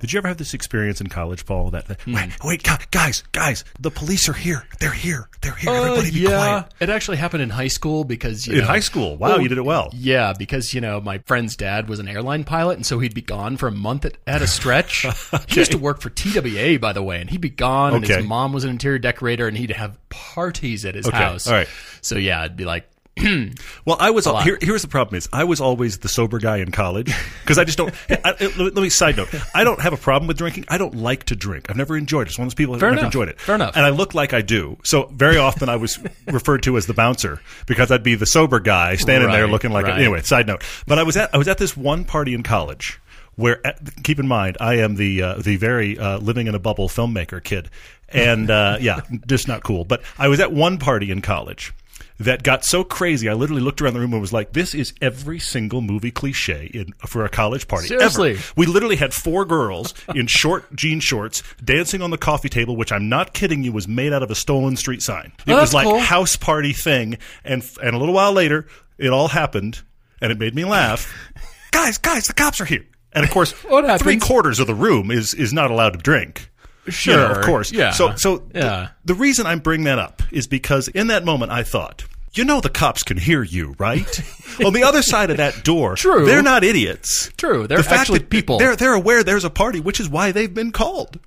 Did you ever have this experience in college, Paul? That, that wait, wait, gu- guys, guys, the police are here. They're here. They're here. Everybody, be Uh, yeah, quiet. it actually happened in high school because you In know- high school, wow, you did it well. Yeah, because you know my friend's dad was an airline pilot, and so he'd be gone for a month at, at a stretch. He used to work for TWA, by the way, and he'd be gone. And Okay. his mom was an interior decorator, and he'd have parties at his Okay, house. all right. So yeah, it'd be like, Well, I was here. Here's the problem: is I was always the sober guy in college because I just don't. I, I- let, me, side note: I don't have a problem with drinking. I don't like to drink. I've never enjoyed it. It's one of those people Fair never enough. enjoyed it. Fair enough. And I look like I do. So very often I was referred to as the bouncer because I'd be the sober guy standing there looking like. A, anyway, side note. But I was at I was at this one party in college. Where keep in mind, I am the uh, the very uh, living in a bubble filmmaker kid, and uh, yeah, just not cool. But I was at one party in college that got so crazy. I literally looked around the room and was like, "This is every single movie cliche in for a college party Seriously? ever." We literally had four girls in short jean shorts dancing on the coffee table, which I'm not kidding you was made out of a stolen street sign. It Oh, was like cool. house party thing, and and a little while later, it all happened, and it made me laugh. guys, guys, the cops are here. And of course, three quarters of the room is is not allowed to drink. Sure, You know, of course. yeah, So, so yeah. the reason I'm bringing that up is because in that moment I thought, you know, the cops can hear you, right? On the other side of that door, True. they're not idiots. True, they're the fact actually that people. They're they're aware there's a party, which is why they've been called.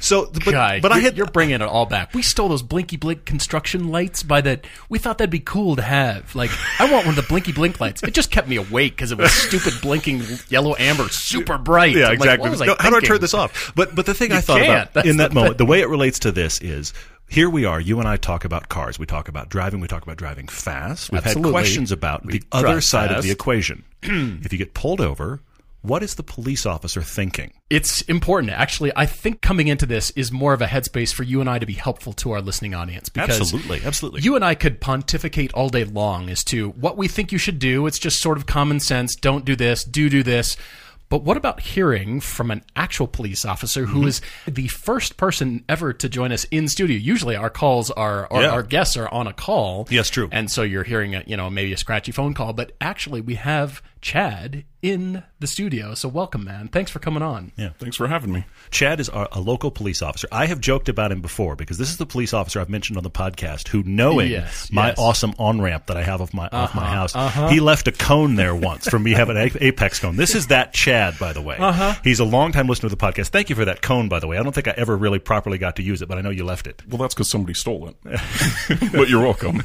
So, but Guy, but I had you're bringing it all back. We stole those blinky blink construction lights by that. We thought that'd be cool to have. Like, I want one of the blinky blink lights. It just kept me awake because it was stupid blinking yellow amber, super bright. Yeah, I'm exactly. I No, how do I turn this off? But but the thing I thought about That's in that moment, thing. the way it relates to this is here we are. You and I talk about cars. We talk about driving. We talk about driving fast. We've Absolutely. had questions about We the other side of the equation. if you get pulled over, what is the police officer thinking? It's important. Actually, I think coming into this is more of a headspace for you and I to be helpful to our listening audience. Because Absolutely, absolutely. You and I could pontificate all day long as to what we think you should do. It's just sort of common sense. Don't do this, do do this. But what about hearing from an actual police officer who Mm-hmm. is the first person ever to join us in studio? Usually our calls are, or Yeah. our guests are on a call. Yes, true. And so you're hearing a, you know, maybe a scratchy phone call, but actually we have Chad in the studio. So welcome, man. Thanks for coming on. Yeah. Thanks for having me. Chad is our, a local police officer. I have joked about him before because this is the police officer I've mentioned on the podcast who, knowing Yes, my yes. Uh-huh, awesome on ramp that I have of my off my house, he left a cone there once for me having an apex cone. This is that Chad, by the way. Uh-huh. He's a longtime listener to the podcast. Thank you for that cone, by the way. I don't think I ever really properly got to use it, but I know you left it. Well, that's because somebody stole it. but you're welcome.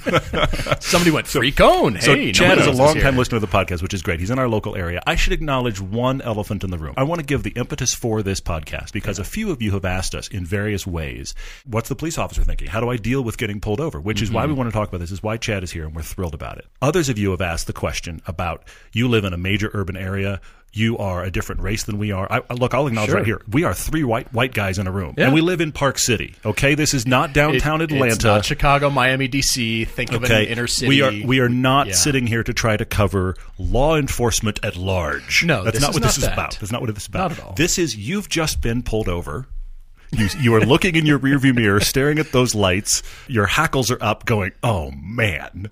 Somebody went free cone. Hey, So Chad is a else longtime listener to the podcast, which is great. He's in our local area. I should acknowledge one elephant in the room. I want to give the impetus for this podcast because a few of you have asked us in various ways, what's the police officer thinking? How do I deal with getting pulled over? Which is why we mm-hmm. want to talk about this, is why Chad is here, and we're thrilled about it. Others of you have asked the question about you live in a major urban area. You are a different race than we are. I, look, I'll acknowledge Sure. right here. We are three white white guys in a room, Yeah. and we live in Park City. Okay, this is not downtown It- Atlanta. Not Chicago, Miami, DC. Think of Okay, an inner city. we are we are not Yeah. sitting here to try to cover law enforcement at large. No, that's not what not this is about. That's not what this is about. Not at all. This is you've just been pulled over. You, you are looking in your rearview mirror, staring at those lights. Your hackles are up, going, "Oh man."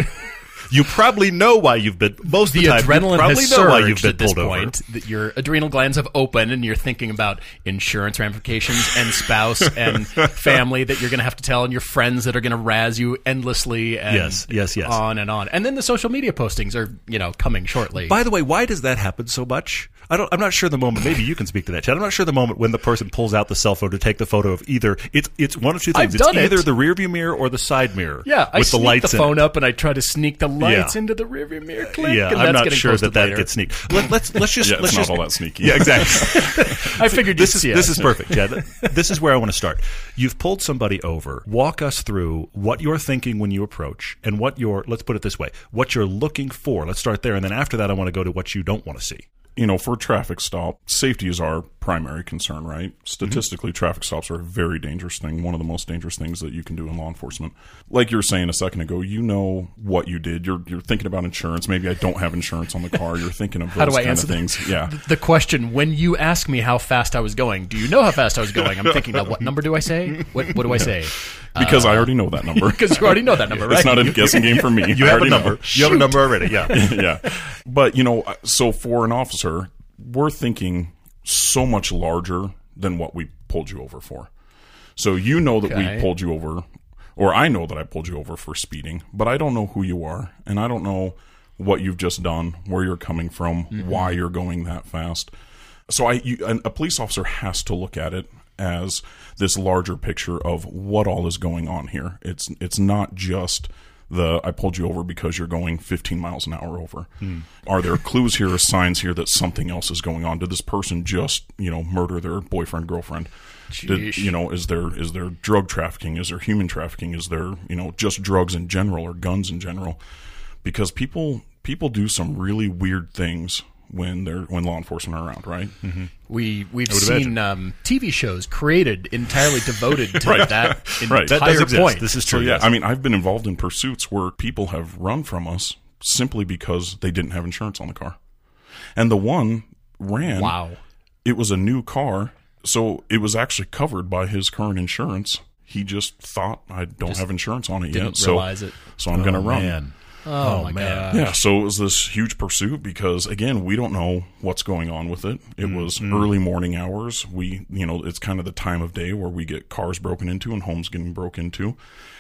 You probably know why you've been most the of the time. adrenaline you probably has know why you've been at this pulled over. point. That your adrenal glands have opened, and you're thinking about insurance ramifications and spouse and family that you're going to have to tell, and your friends that are going to razz you endlessly. And Yes, yes, yes. On and on, and then the social media postings are you know coming shortly. By the way, why does that happen so much? I don't. I'm not sure the moment. Maybe you can speak to that, Chad. I'm not sure the moment when the person pulls out the cell phone to take the photo of either. It's it's one of two things. I've it's done it. either the rearview mirror or the side mirror. yeah, I with the sneak lights the phone it. up and I try to sneak the lights Yeah. into the rearview mirror. Click, Yeah, and I'm not sure that that later. gets sneaked. Let, let's let's just Yeah, let's it's not just all that sneaky. Yeah, exactly. I figured this is see this it. is perfect. Yeah, this is where I want to start. You've pulled somebody over. Walk us through what you're thinking when you approach, and what you're. Let's put it this way: what you're looking for. Let's start there, and then after that, I want to go to what you don't want to see. You know, for a traffic stop, safety is our primary concern, right? Mm-hmm. Statistically, traffic stops are a very dangerous thing, one of the most dangerous things that you can do in law enforcement. Like you were saying a second ago, you know what you did. You're you're thinking about insurance. Maybe I don't have insurance on the car. You're thinking of those How do I kind answer things. Yeah. The question when you ask me how fast I was going, do you know how fast I was going? I'm thinking, now, what number do I say? What what do I say? Because I uh, already know that number. Because you already know that number, right? It's not a guessing game for me. You I have a already know. number. You have a number already. Yeah. yeah. But, you know, so for an officer, we're thinking so much larger than what we pulled you over for. So you know that Okay. we pulled you over, or I know that I pulled you over for speeding, but I don't know who you are, and I don't know what you've just done, where you're coming from, mm-hmm. why you're going that fast. So I, you, a police officer has to look at it as this larger picture of what all is going on here. It's it's not just the I pulled you over because you're going 15 miles an hour over. Are there clues here or signs here that something else is going on? Did this person just you know murder their boyfriend girlfriend? Did, you know is there is there drug trafficking? Is there human trafficking? Is there you know just drugs in general or guns in general? Because people people do some really weird things when they're when law enforcement are around, right? Mm-hmm. We we've seen um, TV shows created entirely devoted to Right. that Right. entire That does exist. point. This is So true. yeah, yes. I mean, I've been involved in pursuits where people have run from us simply because they didn't have insurance on the car, and the one ran. wow. It was a new car, so it was actually covered by his current insurance. He just thought I don't have insurance on it didn't yet, so it. so I'm going to Oh, run. man. Oh, oh, my man. god. Yeah, so it was this huge pursuit because again, we don't know what's going on with it. It mm-hmm. was mm-hmm. early morning hours. We, you know, it's kind of the time of day where we get cars broken into and homes getting broke into.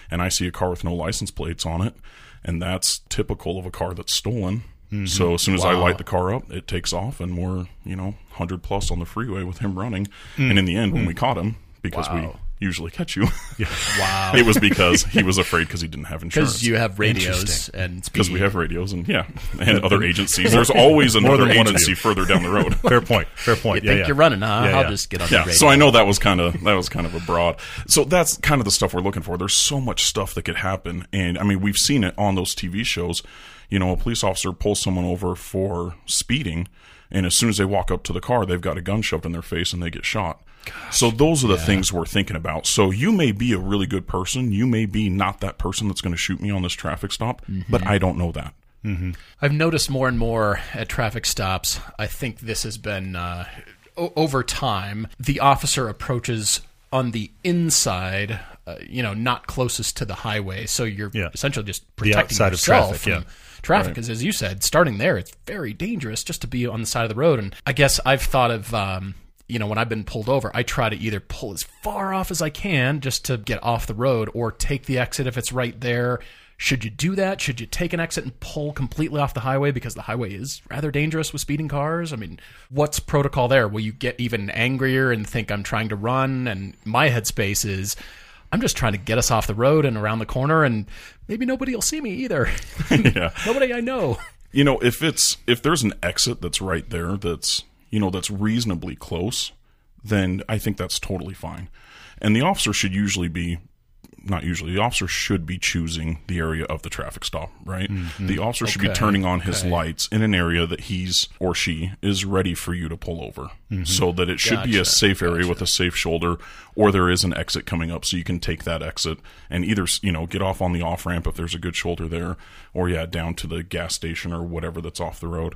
And I see a car with no license plates on it, and that's typical of a car that's stolen. Mm-hmm. So as soon as I light the car up, it takes off, and we're you know 100 plus on the freeway with him running. Mm. And in the end, when we mm. caught him, because Wow. we usually catch you, Wow. it was because he was afraid because he didn't have insurance. Because you have radios and Because we have radios and yeah, and other agencies. There's always another agency further down the road. Fair point. Fair point. You yeah, think yeah. you're running, huh? Yeah, I'll yeah. just get on the Yeah, radio. so I know that was kind of that was kind of a broad. So that's kind of the stuff we're looking for. There's so much stuff that could happen, and I mean we've seen it on those TV shows. You know, a police officer pulls someone over for speeding, and as soon as they walk up to the car, they've got a gun shoved in their face and they get shot. So those are the things we're thinking about. So you may be a really good person, you may be not that person that's going to shoot me on this traffic stop, but I don't know that. I've noticed more and more at traffic stops. I think this has been uh, o- over time. The officer approaches on the inside, uh, you know, not closest to the highway, so you're Yeah. essentially just protecting outside of yourself traffic, from yeah. traffic. Because as you said, starting there, it's very dangerous just to be on the side of the road. And I guess I've thought of. Um, you know, when I've been pulled over, I try to either pull as far off as I can just to get off the road or take the exit if it's right there. Should you do that? Should you take an exit and pull completely off the highway because the highway is rather dangerous with speeding cars? I mean, what's protocol there? Will you get even angrier and think I'm trying to run? And my headspace is I'm just trying to get us off the road and around the corner, and maybe nobody will see me either. yeah. nobody I know. You know, if it's if there's an exit that's right there that's you know that's reasonably close, then I think that's totally fine. And the officer should usually be not usually the officer should be choosing the area of the traffic stop, right? Mm-hmm. The officer should be turning on his lights in an area that he's or she is ready for you to pull over. Mm-hmm. So that it should be a safe area with a safe shoulder or there is an exit coming up so you can take that exit and either, you know, get off on the off ramp if there's a good shoulder there or yeah, down to the gas station or whatever that's off the road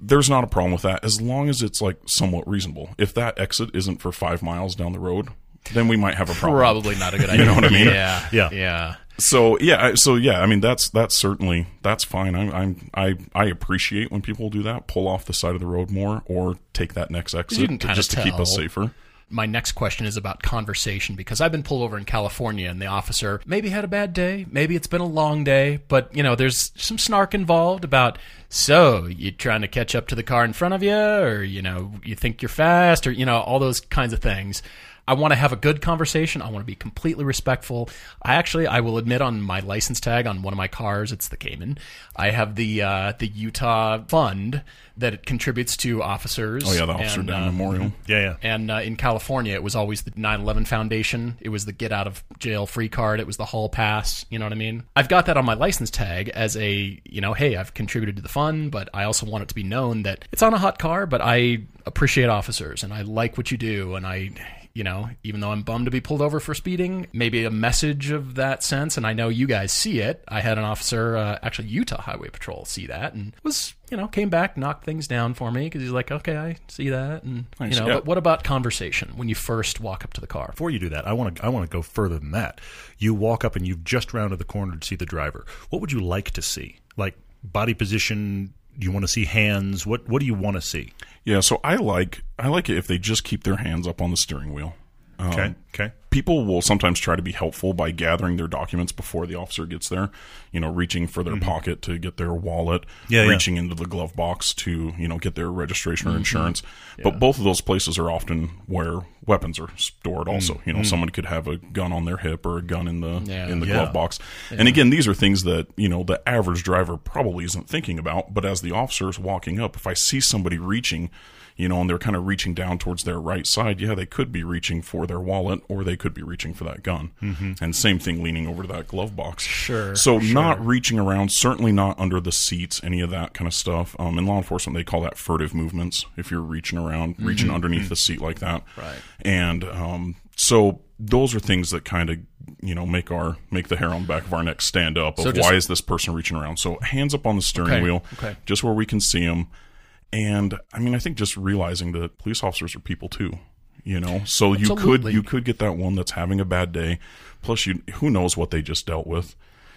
there's not a problem with that as long as it's like somewhat reasonable. If that exit isn't for five miles down the road, then we might have a problem. Probably not a good idea. You know what I mean? Yeah, Yeah. yeah. So yeah, so yeah, I mean that's that's certainly that's fine. I'm, I'm I I appreciate when people do that, pull off the side of the road more, or take that next exit You can to- kinda just to keep us safer. My next question is about conversation because I've been pulled over in California and the officer maybe had a bad day, maybe it's been a long day, but you know, there's some snark involved about so you trying to catch up to the car in front of you or you know, you think you're fast or you know, all those kinds of things. I want to have a good conversation. I want to be completely respectful. I actually, I will admit, on my license tag on one of my cars, it's the Cayman. I have the uh, the Utah fund that it contributes to officers. Oh yeah, the Officer and, Down uh, Memorial. Yeah, yeah. and uh, in California, it was always the 9/11 Foundation. It was the get out of jail free card. It was the hall pass. You know what I mean? I've got that on my license tag as a you know, hey, I've contributed to the fund, but I also want it to be known that it's on a hot car. But I appreciate officers and I like what you do, and I. You know, even though I'm bummed to be pulled over for speeding, maybe a message of that sense. And I know you guys see it. I had an officer, uh, actually Utah Highway Patrol, see that and was, you know, came back, knocked things down for me because he's like, okay, I see that. And, Nice, you know, yeah. but what about conversation when you first walk up to the car? Before you do that, I want to I want to go further than that. You walk up and you've just rounded the corner to see the driver. What would you like to see? Like body position? Do you want to see hands? What What do you want to see? Yeah, so I like I like it if they just keep their hands up on the steering wheel. Um, Okay. Okay. people will sometimes try to be helpful by gathering their documents before the officer gets there. You know, reaching for their pocket to get their wallet, Mm-hmm. Yeah, yeah. reaching into the glove box to you know get their registration Mm-hmm. or insurance. But both of those places are often where weapons are stored. Also, Mm-hmm. you know, somebody could have a gun on their hip or a gun in the Yeah. in the Yeah. glove box. And again, these are things that you know the average driver probably isn't thinking about. But as the officer is walking up, if I see somebody reaching. You know, and they're kind of reaching down towards their right side. Yeah, they could be reaching for their wallet, or they could be reaching for that gun. Mm-hmm. And same thing, leaning over to that glove box. Sure, So not reaching around, certainly not under the seats, any of that kind of stuff. Um, in law enforcement, they call that furtive movements. If you're reaching around, reaching underneath the seat like that, Right. And um, so those are things that kind of you know make our make the hair on the back of our neck stand up. Of So just- why is this person reaching around? So hands up on the steering Okay, wheel, okay. just where we can see them. And I mean, I think just realizing that police officers are people too. You know, so you could you could get that one that's having a bad day. Plus, you who knows what they just dealt with.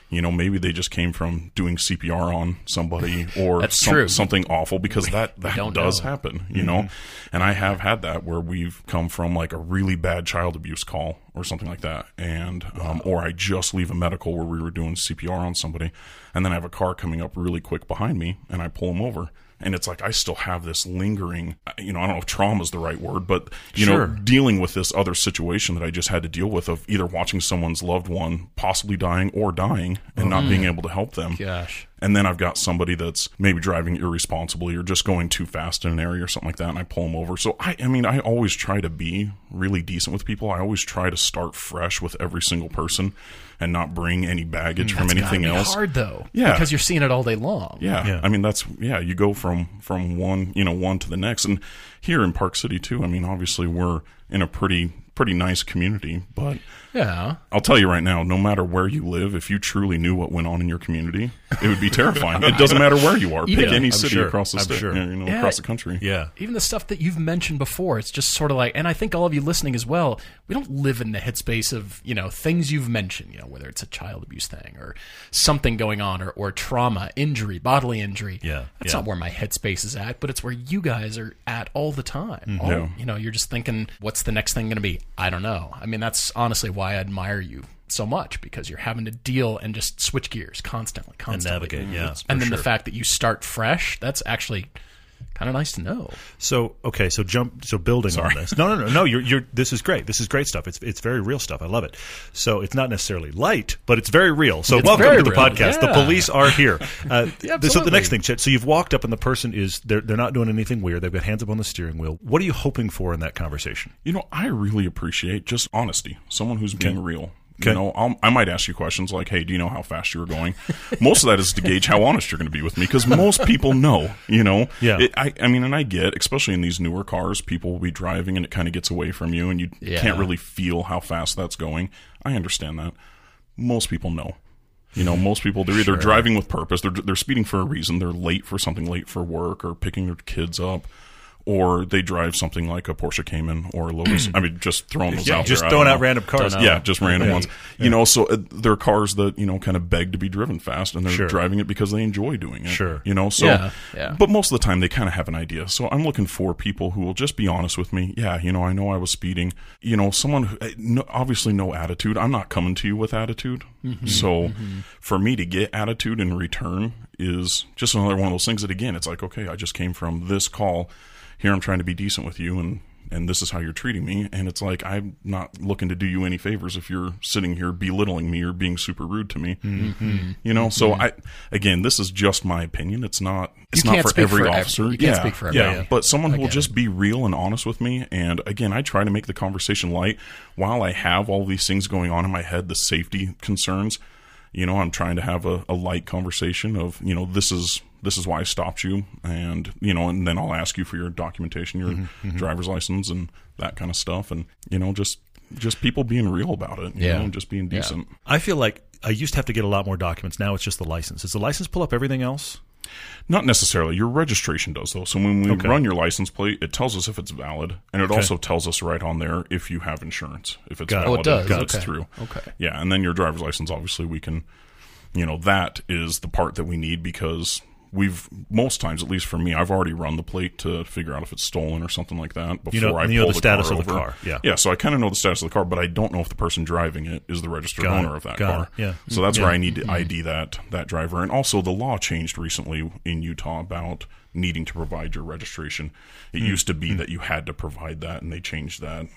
You know, maybe they just came from doing CPR on somebody or some- something awful because that that does know. happen. You know, and I have had that where we've come from like a really bad child abuse call or something like that, and um, or I just leave a medical where we were doing CPR on somebody, and then I have a car coming up really quick behind me, and I pull them over. And it's like I still have this lingering, you know, I don't know if trauma is the right word, but you Sure. know, dealing with this other situation that I just had to deal with of either watching someone's loved one possibly dying or dying and not mm. being able to help them. Gosh. And then I've got somebody that's maybe driving irresponsibly or just going too fast in an area or something like that, and I pull them over. So I, I mean, I always try to be really decent with people. I always try to start fresh with every single person and not bring any baggage mm, from anything be else. hard though. Yeah. Because you're seeing it all day long. Yeah. Yeah. I mean that's yeah, you go from from one, you know, one to the next. And here in Park City too, I mean, obviously we're in a pretty pretty nice community, but Yeah. I'll tell you right now, no matter where you live, if you truly knew what went on in your community, it would be terrifying. it doesn't matter where you are. Pick Even- any I'm city sure. across the state, sure. you know, Yeah. across the country. Yeah. Even the stuff that you've mentioned before, it's just sort of like, and I think all of you listening as well, we don't live in the headspace of, you know, things you've mentioned, you know, whether it's a child abuse thing or something going on or, or trauma, injury, bodily injury. Yeah, That's yeah. not where my headspace is at, but it's where you guys are at all the time. Mm-hmm. All- Yeah. You know, you're just thinking, what's the next thing going to be? I don't know. I mean, that's honestly why I admire you so much because you're having to deal and just switch gears constantly, And constantly. navigate. Yeah. And then the fact that you start fresh, that's actually kind of nice to know. So okay, so jump, so building on this. No, no, no, no. You're, you're. This is great. This is great stuff. It's, it's very real stuff. I love it. So it's not necessarily light, but it's very real. So It's welcome to the real. podcast. The police are here. Uh, so the next thing, Chad. So you've walked up, and the person is they're they're not doing anything weird. They've got hands up on the steering wheel. What are you hoping for in that conversation? You know, I really appreciate just honesty. Someone who's being real. Okay. You know, I'll, I might ask you questions like, "Hey, do you know how fast you were going?" most of that is to gauge how honest you're going to be with me, because most people know. You know, Yeah. It, I, I mean, and I get, especially in these newer cars, people will be driving and it kind of gets away from you, and you Yeah. can't really feel how fast that's going. I understand that. Most people know. You know, most people they're either driving with purpose, they're they're speeding for a reason, they're late for something, late for work, or picking their kids up, or they drive something like a Porsche Cayman or a Lotus. I mean, just throwing those out Just there. Throwing out know. random cars. Yeah, just random Yeah. ones. You know, so uh, they're cars that you know kind of beg to be driven fast, and they're Sure. driving it because they enjoy doing it. Sure. you know. So, Yeah, yeah. but most of the time they kind of have an idea. So I'm looking for people who will just be honest with me. Yeah, you know, I know I was speeding. You know, someone who, eh, no, obviously no attitude. I'm not coming to you with attitude. Mm-hmm. So for me to get attitude in return is just another one of those things that again, it's like okay, I just came from this call. Here I'm trying to be decent with you, and and this is how you're treating me. And it's like, I'm not looking to do you any favors if you're sitting here belittling me or being super rude to me. Mm-hmm. You know, so I, again, this is just my opinion. It's not, it's You not for every for ev- officer. you can't yeah, speak for yeah. everybody. But someone who will just be real and honest with me. And again, I try to make the conversation light while I have all these things going on in my head, the safety concerns. You know, I'm trying to have a, a light conversation of, you know, this is this is why I stopped you, and you know, and then I'll ask you for your documentation, your Mm-hmm, driver's license, and that kind of stuff, and you know, just just people being real about it, you Yeah. know, and just being decent. I feel like I used to have to get a lot more documents. Now it's just the license. Does the license pull up everything else? Not necessarily. Your registration does though. So when we Okay. run your license plate, it tells us if it's valid, and it also tells us right on there if you have insurance. If it's Got it. valid, Oh, it does. it's Okay. through. Okay. Yeah, and then your driver's license. Obviously, we can. You know that is the part that we need because we've most times, at least for me, I've already run the plate to figure out if it's stolen or something like that before know- I you know pull the status car of the over. car, yeah. yeah. So I kind of know the status of the car, but I don't know if the person driving it is the registered Got it. owner of that Got car. it. Yeah. So that's where I need to Mm-hmm. ID that that driver. And also, the law changed recently in Utah about needing to provide your registration. It Hmm. used to be that you had to provide that, and they changed that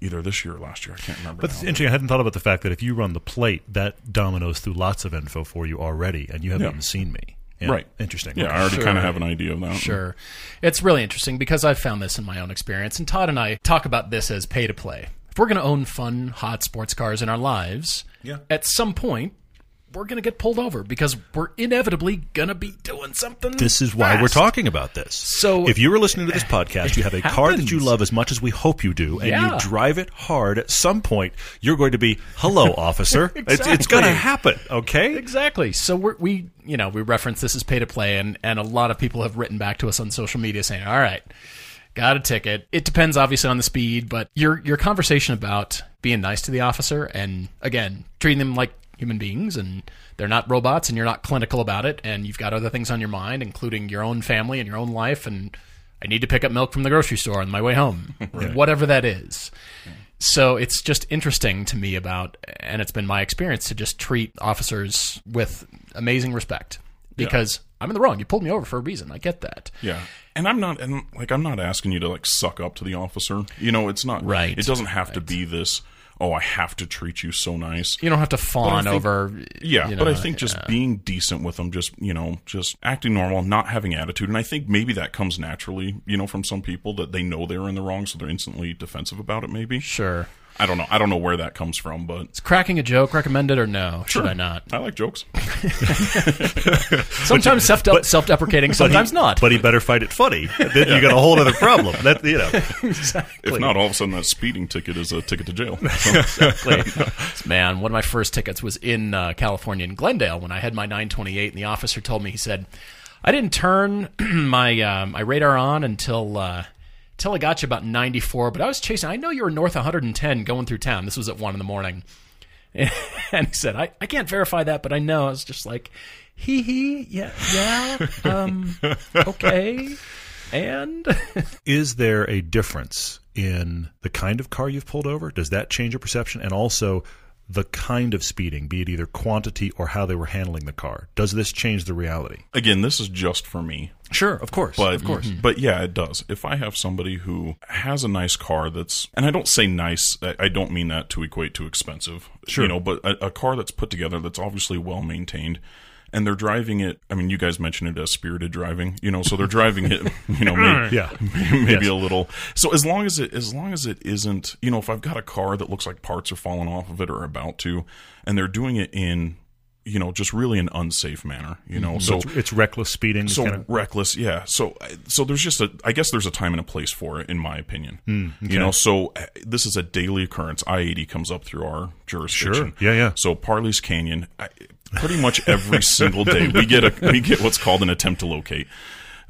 either this year or last year. I can't remember. But it's interesting. I hadn't thought about the fact that if you run the plate, that dominoes through lots of info for you already, and you haven't Yeah. even seen me. Yeah. Right. Interesting. Yeah. I already Sure. kind of have an idea of that. Sure. It's really interesting because I've found this in my own experience, and Todd and I talk about this as pay to play. If we're going to own fun, hot sports cars in our lives, Yeah. at some point, we're going to get pulled over because we're inevitably going to be doing something. This is why we're talking about this. So- if you are listening to this podcast, you have a car that you love as much as we hope you do, and Yeah. you drive it hard. At some point, you're going to be, "Hello, officer." it's, it's going to happen. Okay. Exactly. So we're, we, you know, we reference this as pay to play, and and a lot of people have written back to us on social media saying, "All right, got a ticket." It depends obviously on the speed, but your your conversation about being nice to the officer and again treating them like human beings and they're not robots and you're not clinical about it and you've got other things on your mind including your own family and your own life and I need to pick up milk from the grocery store on my way home whatever that is. So it's just interesting to me about, and it's been my experience to just treat officers with amazing respect because I'm in the wrong. You pulled me over for a reason. I get that. Yeah. And I'm not and like I'm not asking you to like suck up to the officer. You know, it's not Right. It doesn't have to be this, oh, I have to treat you so nice. You don't have to fawn think- over. Yeah, you but I think just uh, being decent with them, just you know, just acting normal, not having attitude, and I think maybe that comes naturally, you know, from some people that they know they're in the wrong, so they're instantly defensive about it. Maybe sure. I don't know. I don't know where that comes from, but Is cracking a joke recommended or no? Should I not? I like jokes. Sometimes self self deprecating, sometimes not. But he better fight it funny. then you got a whole other problem. That you know. If not, all of a sudden that speeding ticket is a ticket to jail. exactly. Man, one of my first tickets was in uh, California, in Glendale, when I had my 928, and the officer told me he said, "I didn't turn my uh, my radar on until." Uh, Until I got you about 94, but I was chasing. I know you were north 110 going through town. This was at 1 in the morning. And he said, I, I can't verify that, but I know. I was just like, hee hee, yeah, yeah, um, okay. And Is there a difference in the kind of car you've pulled over? Does that change your perception? And also the kind of speeding, be it either quantity or how they were handling the car. Does this change the reality? Again, this is just for me. Sure, of course. But of course. but yeah, it does. If I have somebody who has a nice car that's, and I don't say nice, I I don't mean that to equate to expensive, Sure. you know, but a, a car that's put together that's obviously well maintained, and they're driving it. I mean, you guys mentioned it as spirited driving, you know, so they're driving it, you know, maybe, Yeah. maybe Yes. a little. So as long as it, as long as it isn't, you know, if I've got a car that looks like parts are falling off of it or about to, and they're doing it in, you know, just really an unsafe manner, you know, so So it's, it's reckless speeding. so kind of, reckless yeah so so there's just a i guess there's a time and a place for it in my opinion Hmm, you know so uh, this is a daily occurrence i-80 comes up through our jurisdiction Sure. Yeah, yeah. so parley's canyon I, pretty much every single day we get a we get what's called an attempt to locate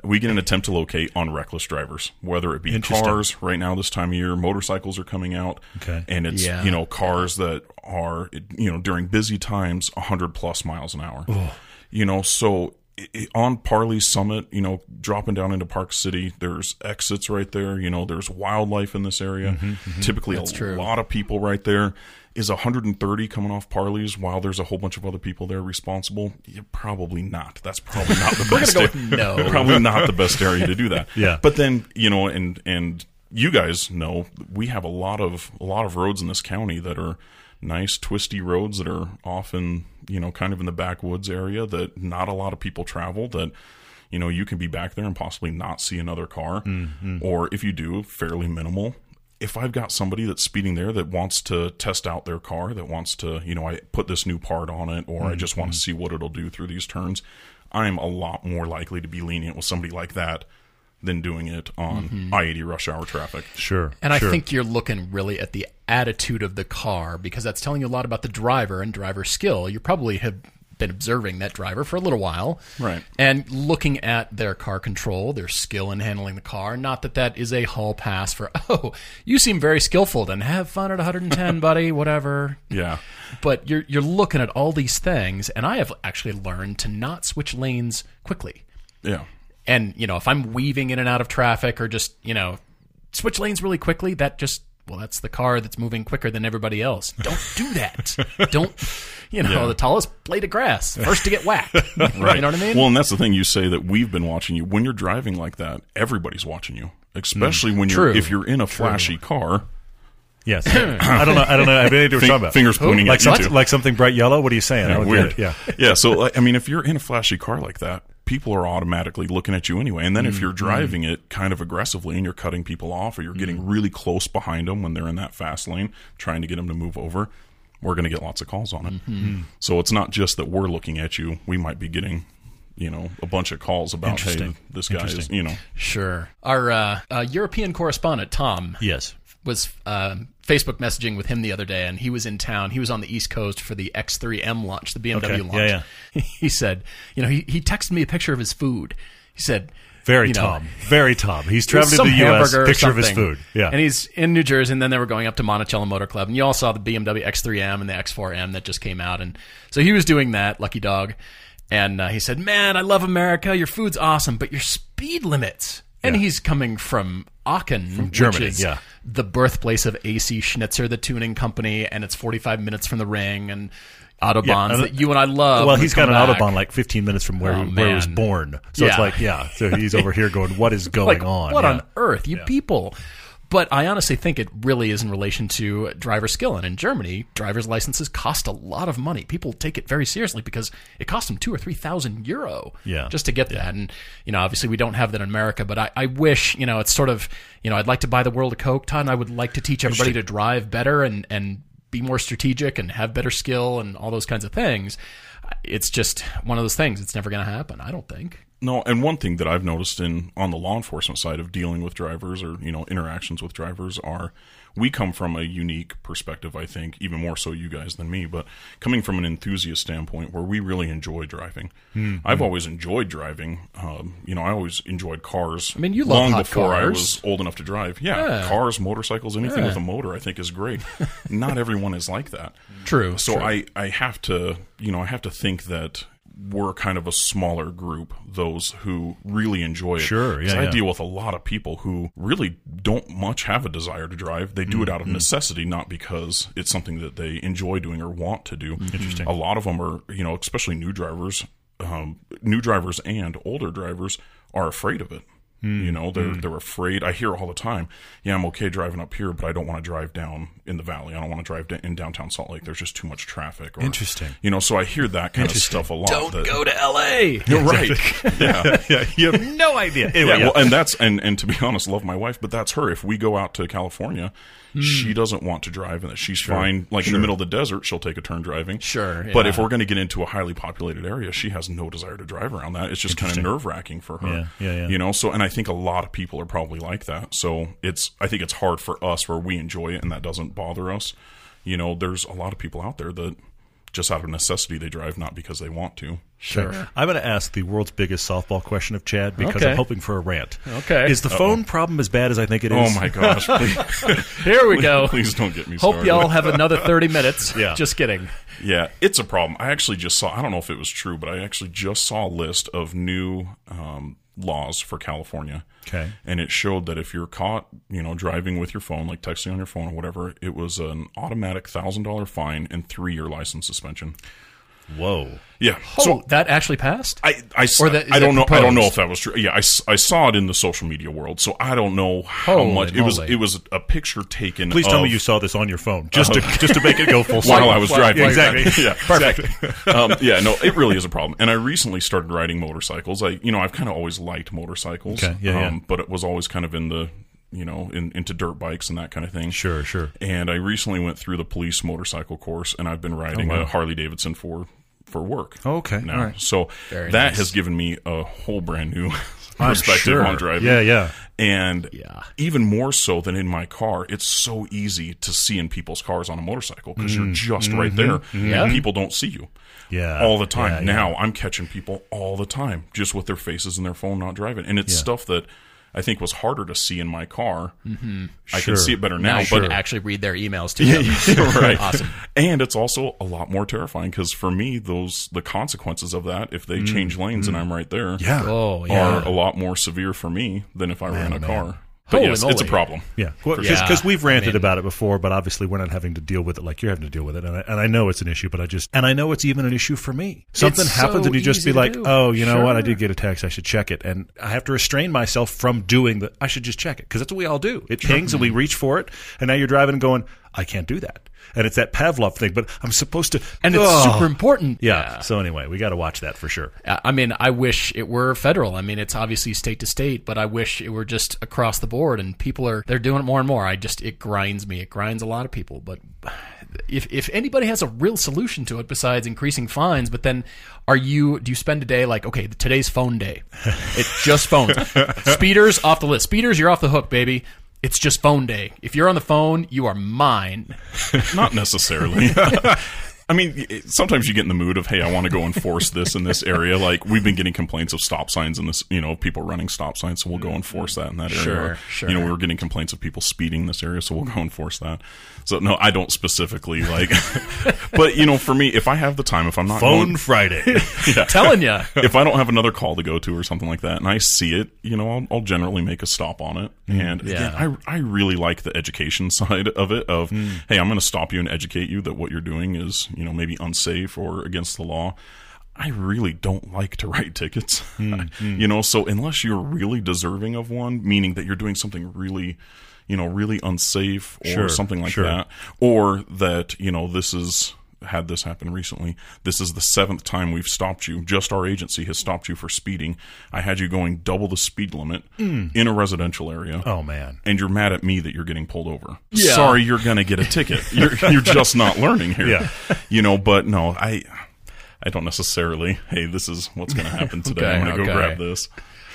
we get an attempt to locate on reckless drivers, whether it be cars. Right now, this time of year, motorcycles are coming out, Okay. and it's Yeah. you know cars that are you know during busy times 100 plus miles an hour. You know, so on Parley Summit, you know, dropping down into Park City, there's exits right there. You know, there's wildlife in this area. Mm-hmm, mm-hmm. Typically, a true. lot of people right there. Is 130 coming off Parley's while there's a whole bunch of other people there responsible? Yeah, probably not. That's probably not the best. go no. probably not the best area to do that. Yeah. But then, you know, and and you guys know we have a lot of a lot of roads in this county that are nice twisty roads that are often you know kind of in the backwoods area that not a lot of people travel that you know you can be back there and possibly not see another car. Mm-hmm. Or if you do fairly minimal. If i've got somebody that's speeding there that wants to test out their car that wants to you know i put this new part on it or i just want to mm-hmm. see what it'll do through these turns i'm a lot more likely to be lenient with somebody like that than doing it on mm-hmm. i-80 rush hour traffic Sure. And sure. I think you're looking really at the attitude of the car because that's telling you a lot about the driver and driver skill. You probably have been observing that driver for a little while. Right. And looking at their car control, their skill in handling the car. Not that that is a hall pass for, oh, you seem very skillful, then have fun at 110, buddy, whatever. yeah But you're, you're looking at all these things, and I have actually learned to not switch lanes quickly. yeah And, you know, if I'm weaving in and out of traffic or just, you know, switch lanes really quickly, that just, well, that's the car that's moving quicker than everybody else. Don't do that. Don't, you know, Yeah. the tallest blade of grass, first to get whacked. right. You know what I mean? Well, and that's the thing you say that we've been watching you. When you're driving like that, everybody's watching you. Especially mm. when you're True. if you're in a flashy car. Yes. I don't know. I don't know. I have any idea what you're talking about. fingers pointing like at you something, like something bright yellow. What are you saying? I Yeah, don't get weird. it. Yeah. yeah. So I mean, if you're in a flashy car like that, people are automatically looking at you anyway. And then Mm-hmm. if you're driving it kind of aggressively and you're cutting people off, or you're getting Mm-hmm. really close behind them when they're in that fast lane, trying to get them to move over, we're going to get lots of calls on it. Mm-hmm. So it's not just that we're looking at you; we might be getting. You know, a bunch of calls about, hey, this guy is, you know, Sure. Our uh, uh, European correspondent, Tom, Yes. was um Facebook messaging with him the other day, and he was in town. He was on the East Coast for the X3M launch, the BMW Okay. launch. Yeah, He said, you know, he, he texted me a picture of his food. He said, Very you know, Tom. Very Tom. He's traveling to the U.S. Picture of his food. Yeah. And he's in New Jersey, and then they were going up to Monticello Motor Club, and you all saw the BMW X3M and the X4M that just came out, and so he was doing that, lucky dog, and uh, he said, "Man, I love America. Your food's awesome, but your speed limits." And Yeah. he's coming from Aachen, from Germany, is yeah. The birthplace of AC Schnitzer, the tuning company, and it's 45 minutes from the ring and autobahns and- that you and I love. well, he's got an back. autobahn like 15 minutes from where, Oh, he, where he was born. So it's like, yeah. So he's over here going, what is going like, on? What Yeah. on earth, you people? But I honestly think it really is in relation to driver skill. And in Germany, driver's licenses cost a lot of money. People take it very seriously because it costs them two or three thousand euro Yeah. just to get that. And you know, obviously, we don't have that in America. But I, I wish you know, it's sort of you know, I'd like to buy the world a Coke. And I would like to teach everybody to drive better and and be more strategic and have better skill and all those kinds of things. It's just one of those things. It's never going to happen. I don't think. No, and one thing that I've noticed in on the law enforcement side of dealing with drivers or you know interactions with drivers are we come from a unique perspective. I think even more so you guys than me, but coming from an enthusiast standpoint where we really enjoy driving. Hmm, I've always enjoyed driving. Um, you know, I always enjoyed cars. I mean, you love long hot before I was old enough to drive. Yeah, Yeah. cars, motorcycles, anything Yeah. with a motor, I think is great. Not everyone is like that. True. So true. I, I have to, you know, I have to think that we're kind of a smaller group, those who really enjoy it. Sure, yeah, I yeah. deal with a lot of people who really don't much have a desire to drive. They do it Mm-hmm. out of necessity, not because it's something that they enjoy doing or want to do. Interesting. A lot of them are, you know, especially new drivers, um, new drivers and older drivers are afraid of it. Hmm. You know, they're they're afraid. I hear all the time. Yeah, I'm okay driving up here, but I don't want to drive down in the valley. I don't want to drive da- in downtown Salt Lake. There's just too much traffic. Or, Interesting. You know, so I hear that kind of stuff a lot. don't that, go to L.A. You're right. yeah. yeah. You have no idea. Anyway, Yeah, yeah. well, and that's and and to be honest, love my wife, but that's her. If we go out to California, Hmm. she doesn't want to drive, and that she's fine. Like in the middle of the desert, she'll take a turn driving. Sure, but if we're going to get into a highly populated area, she has no desire to drive around that. It's just kind of nerve wracking for her. Yeah, yeah, yeah. You know, so and I think a lot of people are probably like that. So it's I think it's hard for us where we enjoy it and that doesn't bother us. You know, there's a lot of people out there that just out of necessity they drive, not because they want to. Sure. I'm going to ask the world's biggest softball question of Chad because Okay. I'm hoping for a rant. Okay. Is the phone problem as bad as I think it is? Oh my gosh! Here we go. please don't get me Hope started. y'all have another 30 minutes. Yeah. Just kidding. Yeah, it's a problem. I actually just saw, I don't know if it was true, but I actually just saw a list of new um, laws for California. Okay. And it showed that if you're caught, you know, driving with your phone, like texting on your phone or whatever, it was an automatic $1,000 fine and three year license suspension. Whoa. Yeah. Oh, so that actually passed. I, I, s- Or that- is I don't that know. I don't know if that was true. Yeah, I, s- I saw it in the social media world, so I don't know how Holy much it was. It was a picture taken. Please tell me you saw this on your phone, just to just to make it go full circle. while I was driving. Exactly. yeah, Perfect. um, yeah, no, it really is a problem. And I recently started riding motorcycles. I, you know, I've kind of always liked motorcycles. Okay, yeah, yeah. um, But it was always kind of in the, you know, in, into dirt bikes and that kind of thing. Sure, sure. And I recently went through the police motorcycle course, and I've been riding Oh, wow. a Harley Davidson for for work. Okay, now, all right. so Very that nice. has given me a whole brand new perspective sure. on driving. Yeah, yeah. And Yeah. even more so than in my car, it's so easy to see in people's cars on a motorcycle because Mm-hmm. you're just right there. Yeah. And people don't see you Yeah. all the time. Yeah, yeah. now I'm catching people all the time just with their faces and their phone not driving. And it's Yeah. stuff that I think was harder to see in my car. Mm-hmm. I can see it better now now, you but actually read their emails to them. right. Awesome. And it's also a lot more terrifying because for me, those the consequences of that, if they change lanes and I'm right there, Mm. Yeah. Oh yeah. are a lot more severe for me than if I were in a man. car. But Holy yes, it's a problem. Yeah, because sure. we've ranted I mean- about it before, but obviously we're not having to deal with it like you're having to deal with it, and I, and I know it's an issue, but I just and I know it's even an issue for me. Something It's happens, so and you just be like, do. "Oh, you know what? I did get a text. I should check it," and I have to restrain myself from doing the. I should just check it because that's what we all do. It pings, and we mm-hmm. reach for it, and now you're driving and going, "I can't do that," and it's that Pavlov thing. But I'm supposed to, and it's Ugh. super important. Yeah. So anyway, we got to watch that for sure. I I mean, I wish it were federal. I mean, it's obviously state to state, but I wish it were just across the board. And people are they're doing it more and more. I just it grinds me. It grinds a lot of people. But if if anybody has a real solution to it besides increasing fines, but then are you do you spend a day like okay today's phone day? It's just phones. Speeders off the list. Speeders, you're off the hook, baby. It's just phone day. If you're on the phone, you are mine. Not necessarily. I mean, sometimes you get in the mood of, hey, I want to go enforce this in this area. Like we've been getting complaints of stop signs in this, you know, people running stop signs, so we'll go enforce that in that area. Sure, Or, sure. You know, we were getting complaints of people speeding in this area, so we'll go enforce that. So no, I don't specifically like, but you know, for me, if I have the time, if I'm not Phone going- Friday. Telling you. if I don't have another call to go to or something like that, and I see it, you know, I'll, I'll generally make a stop on it. Mm, and again, Yeah. I I really like the education side of it. Of mm. hey, I'm going to stop you and educate you that what you're doing is, you know, maybe unsafe or against the law. I really don't like to write tickets, hmm, hmm. you know. So unless you're really deserving of one, meaning that you're doing something really, you know, really unsafe or Sure, something like sure. that, or that you know this is had this happen recently. This is the seventh time we've stopped you. Just our agency has stopped you for speeding. I had you going double the speed limit in a residential area. oh man. And you're mad at me that you're getting pulled over. Yeah. Sorry, you're going to get a ticket. You're, you're just not learning here. Yeah. You know, but no, I, I don't necessarily. Hey, this is what's going to happen today. Okay, I'm going to okay. go grab this.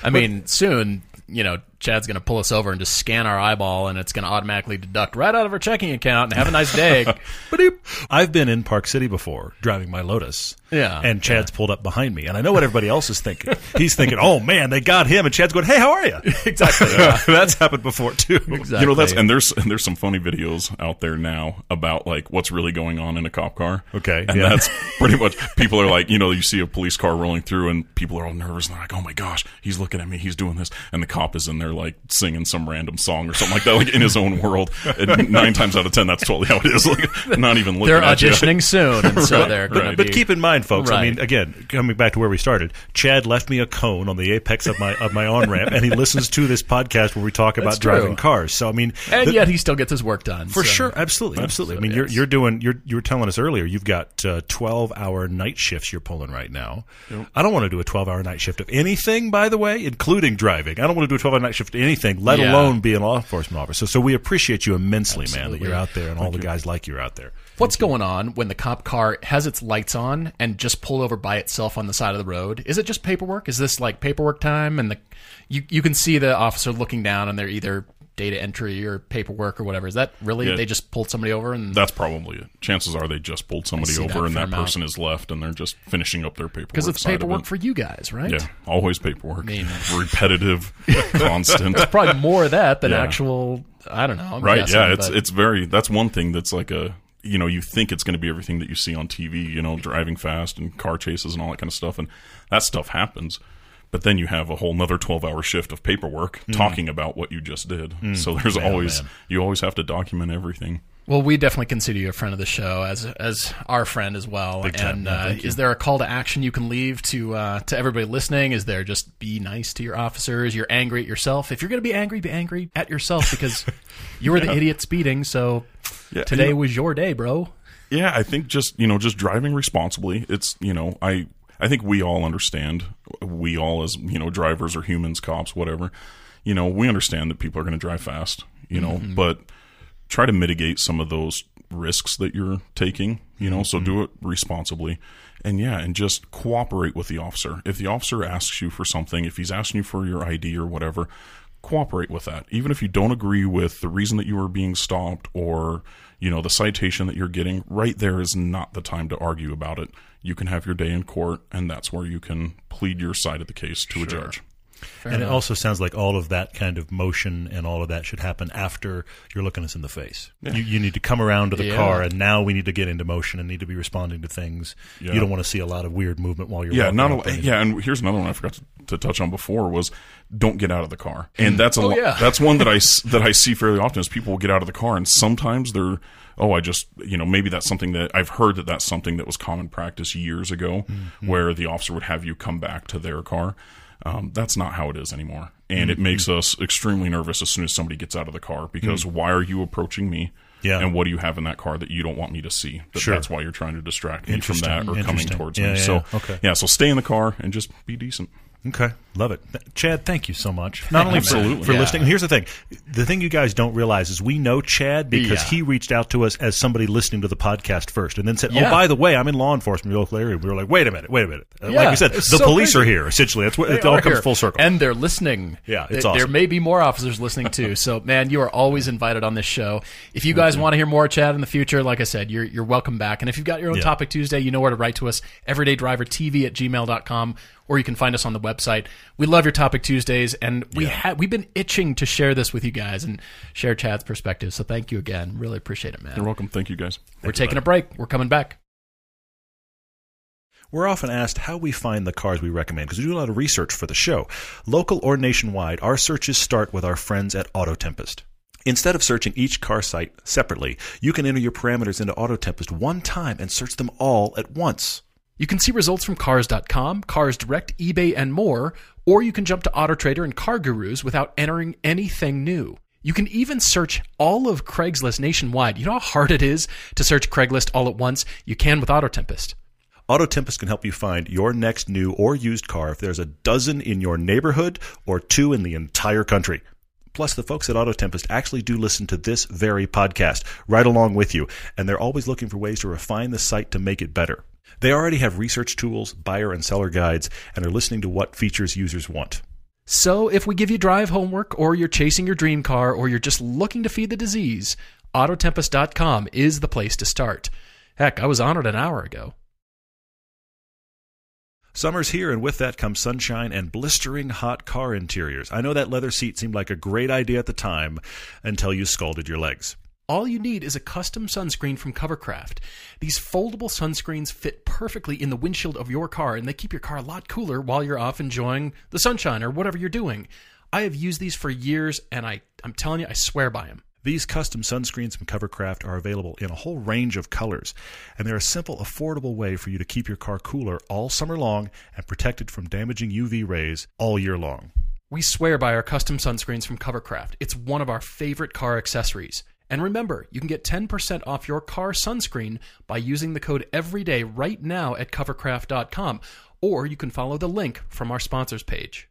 I mean, soon, you know, Chad's going to pull us over and just scan our eyeball, and it's going to automatically deduct right out of our checking account. And have a nice day. Ba-doop. I've been in Park City before driving my Lotus. Yeah, And Chad's pulled up behind me. And I know what everybody else is thinking. He's thinking, oh man, they got him. And Chad's going, hey, how are you? exactly. That's happened before too. Exactly. You know that's and there's and there's some funny videos out there now about like what's really going on in a cop car. Okay, and yeah. that's pretty much people are like you know you see a police car rolling through and people are all nervous and they're like oh my gosh he's looking at me he's doing this and the cop is in there like singing some random song or something like that like in his own world. And nine times out of ten that's totally how it is. Like not even looking They're at you. auditioning soon, and so Right, they're going right. But keep in mind, folks. I mean, again, coming back to where we started, Chad left me a cone on the apex of my of my on ramp, and he listens to this podcast where we talk about driving cars. So I mean, and the- yet he still gets his work done. for so- sure, absolutely, absolutely. I so, mean, you're yes. you're doing you're you were telling us earlier you've got uh, twelve hour night shifts you're pulling right now. I don't want to do a twelve hour night shift of anything, by the way, including driving. I don't want to do a twelve hour night shift anything, let Yeah. alone be a law enforcement officer. So we appreciate you immensely, man, that you're out there and all the guys like you are out there. What's going on when the cop car has its lights on and just pulled over by itself on the side of the road? Is it just paperwork? Is this like paperwork time? And the you you can see the officer looking down and they're either data entry or paperwork or whatever. Is that really Yeah. they just pulled somebody over and That's probably it. Chances are they just pulled somebody see that over and that amount. person is left and they're just finishing up their paperwork. because it's paperwork it. for you guys, right? Yeah, always paperwork. mean- repetitive, constant. It's Probably more of that than Yeah. actual. I don't know. I'm right? guessing, yeah, it's but- it's very. That's one thing that's like a. You know, you think it's going to be everything that you see on TV. You know, driving fast and car chases and all that kind of stuff, and that stuff happens. But then you have a whole another twelve-hour shift of paperwork talking about what you just did. So there's Mm. Man, always man. you always have to document everything. Well, we definitely consider you a friend of the show as as our friend as well. Big and Yeah, uh, thank is there a call to action you can leave to uh, to everybody listening? Is there just be nice to your officers? You're angry at yourself. If you're going to be angry, be angry at yourself because you were the idiot speeding. So Yeah, today you know- was your day, bro. Yeah, I think just you know just driving responsibly. It's you know I I think we all understand. We all as you know drivers or humans, cops, whatever. You know we understand that people are going to drive fast. You know, mm-hmm. but try to mitigate some of those risks that you're taking. You know, so do mm-hmm. it responsibly. And yeah, and just cooperate with the officer. If the officer asks you for something, if he's asking you for your ID or whatever, cooperate with that. Even if you don't agree with the reason that you are being stopped or, you know, the citation that you're getting, right there is not the time to argue about it. You can have your day in court, and that's where you can plead your side of the case to a judge. and it also sounds like all of that kind of motion and all of that should happen after you're looking us in the face. You, you need to come around to the Yeah. car, and now we need to get into motion and need to be responding to things. Yeah. You don't want to see a lot of weird movement while you're Yeah, not a, and- yeah, and here's another one I forgot to, to touch on before was don't get out of the car, and hmm. that's a Oh, lo- yeah. that's one that I s- that I see fairly often is people will get out of the car, and sometimes they're oh I just you know maybe that's something that I've heard that that's something that was common practice years ago, Mm-hmm. where the officer would have you come back to their car. Um, that's not how it is anymore, and Mm-hmm. it makes us extremely nervous as soon as somebody gets out of the car because why are you approaching me? Yeah. And what do you have in that car that you don't want me to see? That Sure. That's why you're trying to distract me from that or coming towards Yeah, me. yeah, so yeah. Okay. yeah, so stay in the car and just be decent. Okay, love it, Chad. Thank you so much. Not only for, Absolutely. for Yeah. listening. Here's the thing: the thing you guys don't realize is we know Chad because Yeah. he reached out to us as somebody listening to the podcast first, and then said, "Oh, by the way, I'm in law enforcement in local area." We were like, "Wait a minute, wait a minute." Uh, Yeah, like we said, the so police crazy. are here. Essentially, that's what They it all comes here. full circle. and they're listening. Yeah, it's Th- There awesome. may be more officers listening too. So, man, you are always invited on this show. If you guys want to hear more Chad in the future, like I said, you're you're welcome back. And if you've got your own Yeah. topic Tuesday, you know where to write to us. EverydayDriverTV at gmail.com, or you can find us on the website. We love your topic Tuesdays, and we ha- we've been itching to share this with you guys and share Chad's perspective. So, thank you again. Really appreciate it, man. You're welcome. Thank you guys. We're taking a break. We're coming back. We're often asked how we find the cars we recommend because we do a lot of research for the show. Local or nationwide, our searches start with our friends at Auto Tempest. Instead of searching each car site separately, you can enter your parameters into Auto Tempest one time and search them all at once. You can see results from Cars.com, Cars Direct, eBay, and more, or you can jump to AutoTrader and Car Gurus without entering anything new. You can even search all of Craigslist nationwide. You know how hard it is to search Craigslist all at once? You can with AutoTempest. Auto Tempest can help you find your next new or used car if there's a dozen in your neighborhood or two in the entire country. Plus, the folks at Auto Tempest actually do listen to this very podcast right along with you, and they're always looking for ways to refine the site to make it better. They already have research tools, buyer and seller guides, and are listening to what features users want. So if we give you drive homework, or you're chasing your dream car, or you're just looking to feed the disease, Autotempest.com is the place to start. Heck, I was on it an hour ago. Summer's here, and with that comes sunshine and blistering hot car interiors. I know that leather seat seemed like a great idea at the time until you scalded your legs. All you need is a custom sunscreen from Covercraft. These foldable sunscreens fit perfectly in the windshield of your car and they keep your car a lot cooler while you're off enjoying the sunshine or whatever you're doing. I have used these for years and I, I'm telling you, I swear by them. These custom sunscreens from Covercraft are available in a whole range of colors, and they're a simple, affordable way for you to keep your car cooler all summer long and protected from damaging UV rays all year long. We swear by our custom sunscreens from Covercraft. It's one of our favorite car accessories. And remember, you can get 10% off your car sunscreen by using the code EVERYDAY right now at covercraft.com, or you can follow the link from our sponsors page.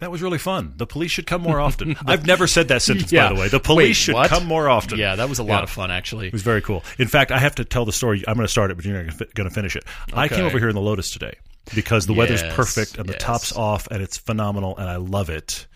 That was really fun. The police should come more often. I've never said that sentence, Yeah. by the way. The police Wait, should what? come more often. Yeah, that was a lot Yeah. of fun, actually. It was very cool. In fact, I have to tell the story. I'm going to start it, but you're not going to finish it. I came over here in the Lotus today because the weather's perfect and the yes. top's off and it's phenomenal and I love it.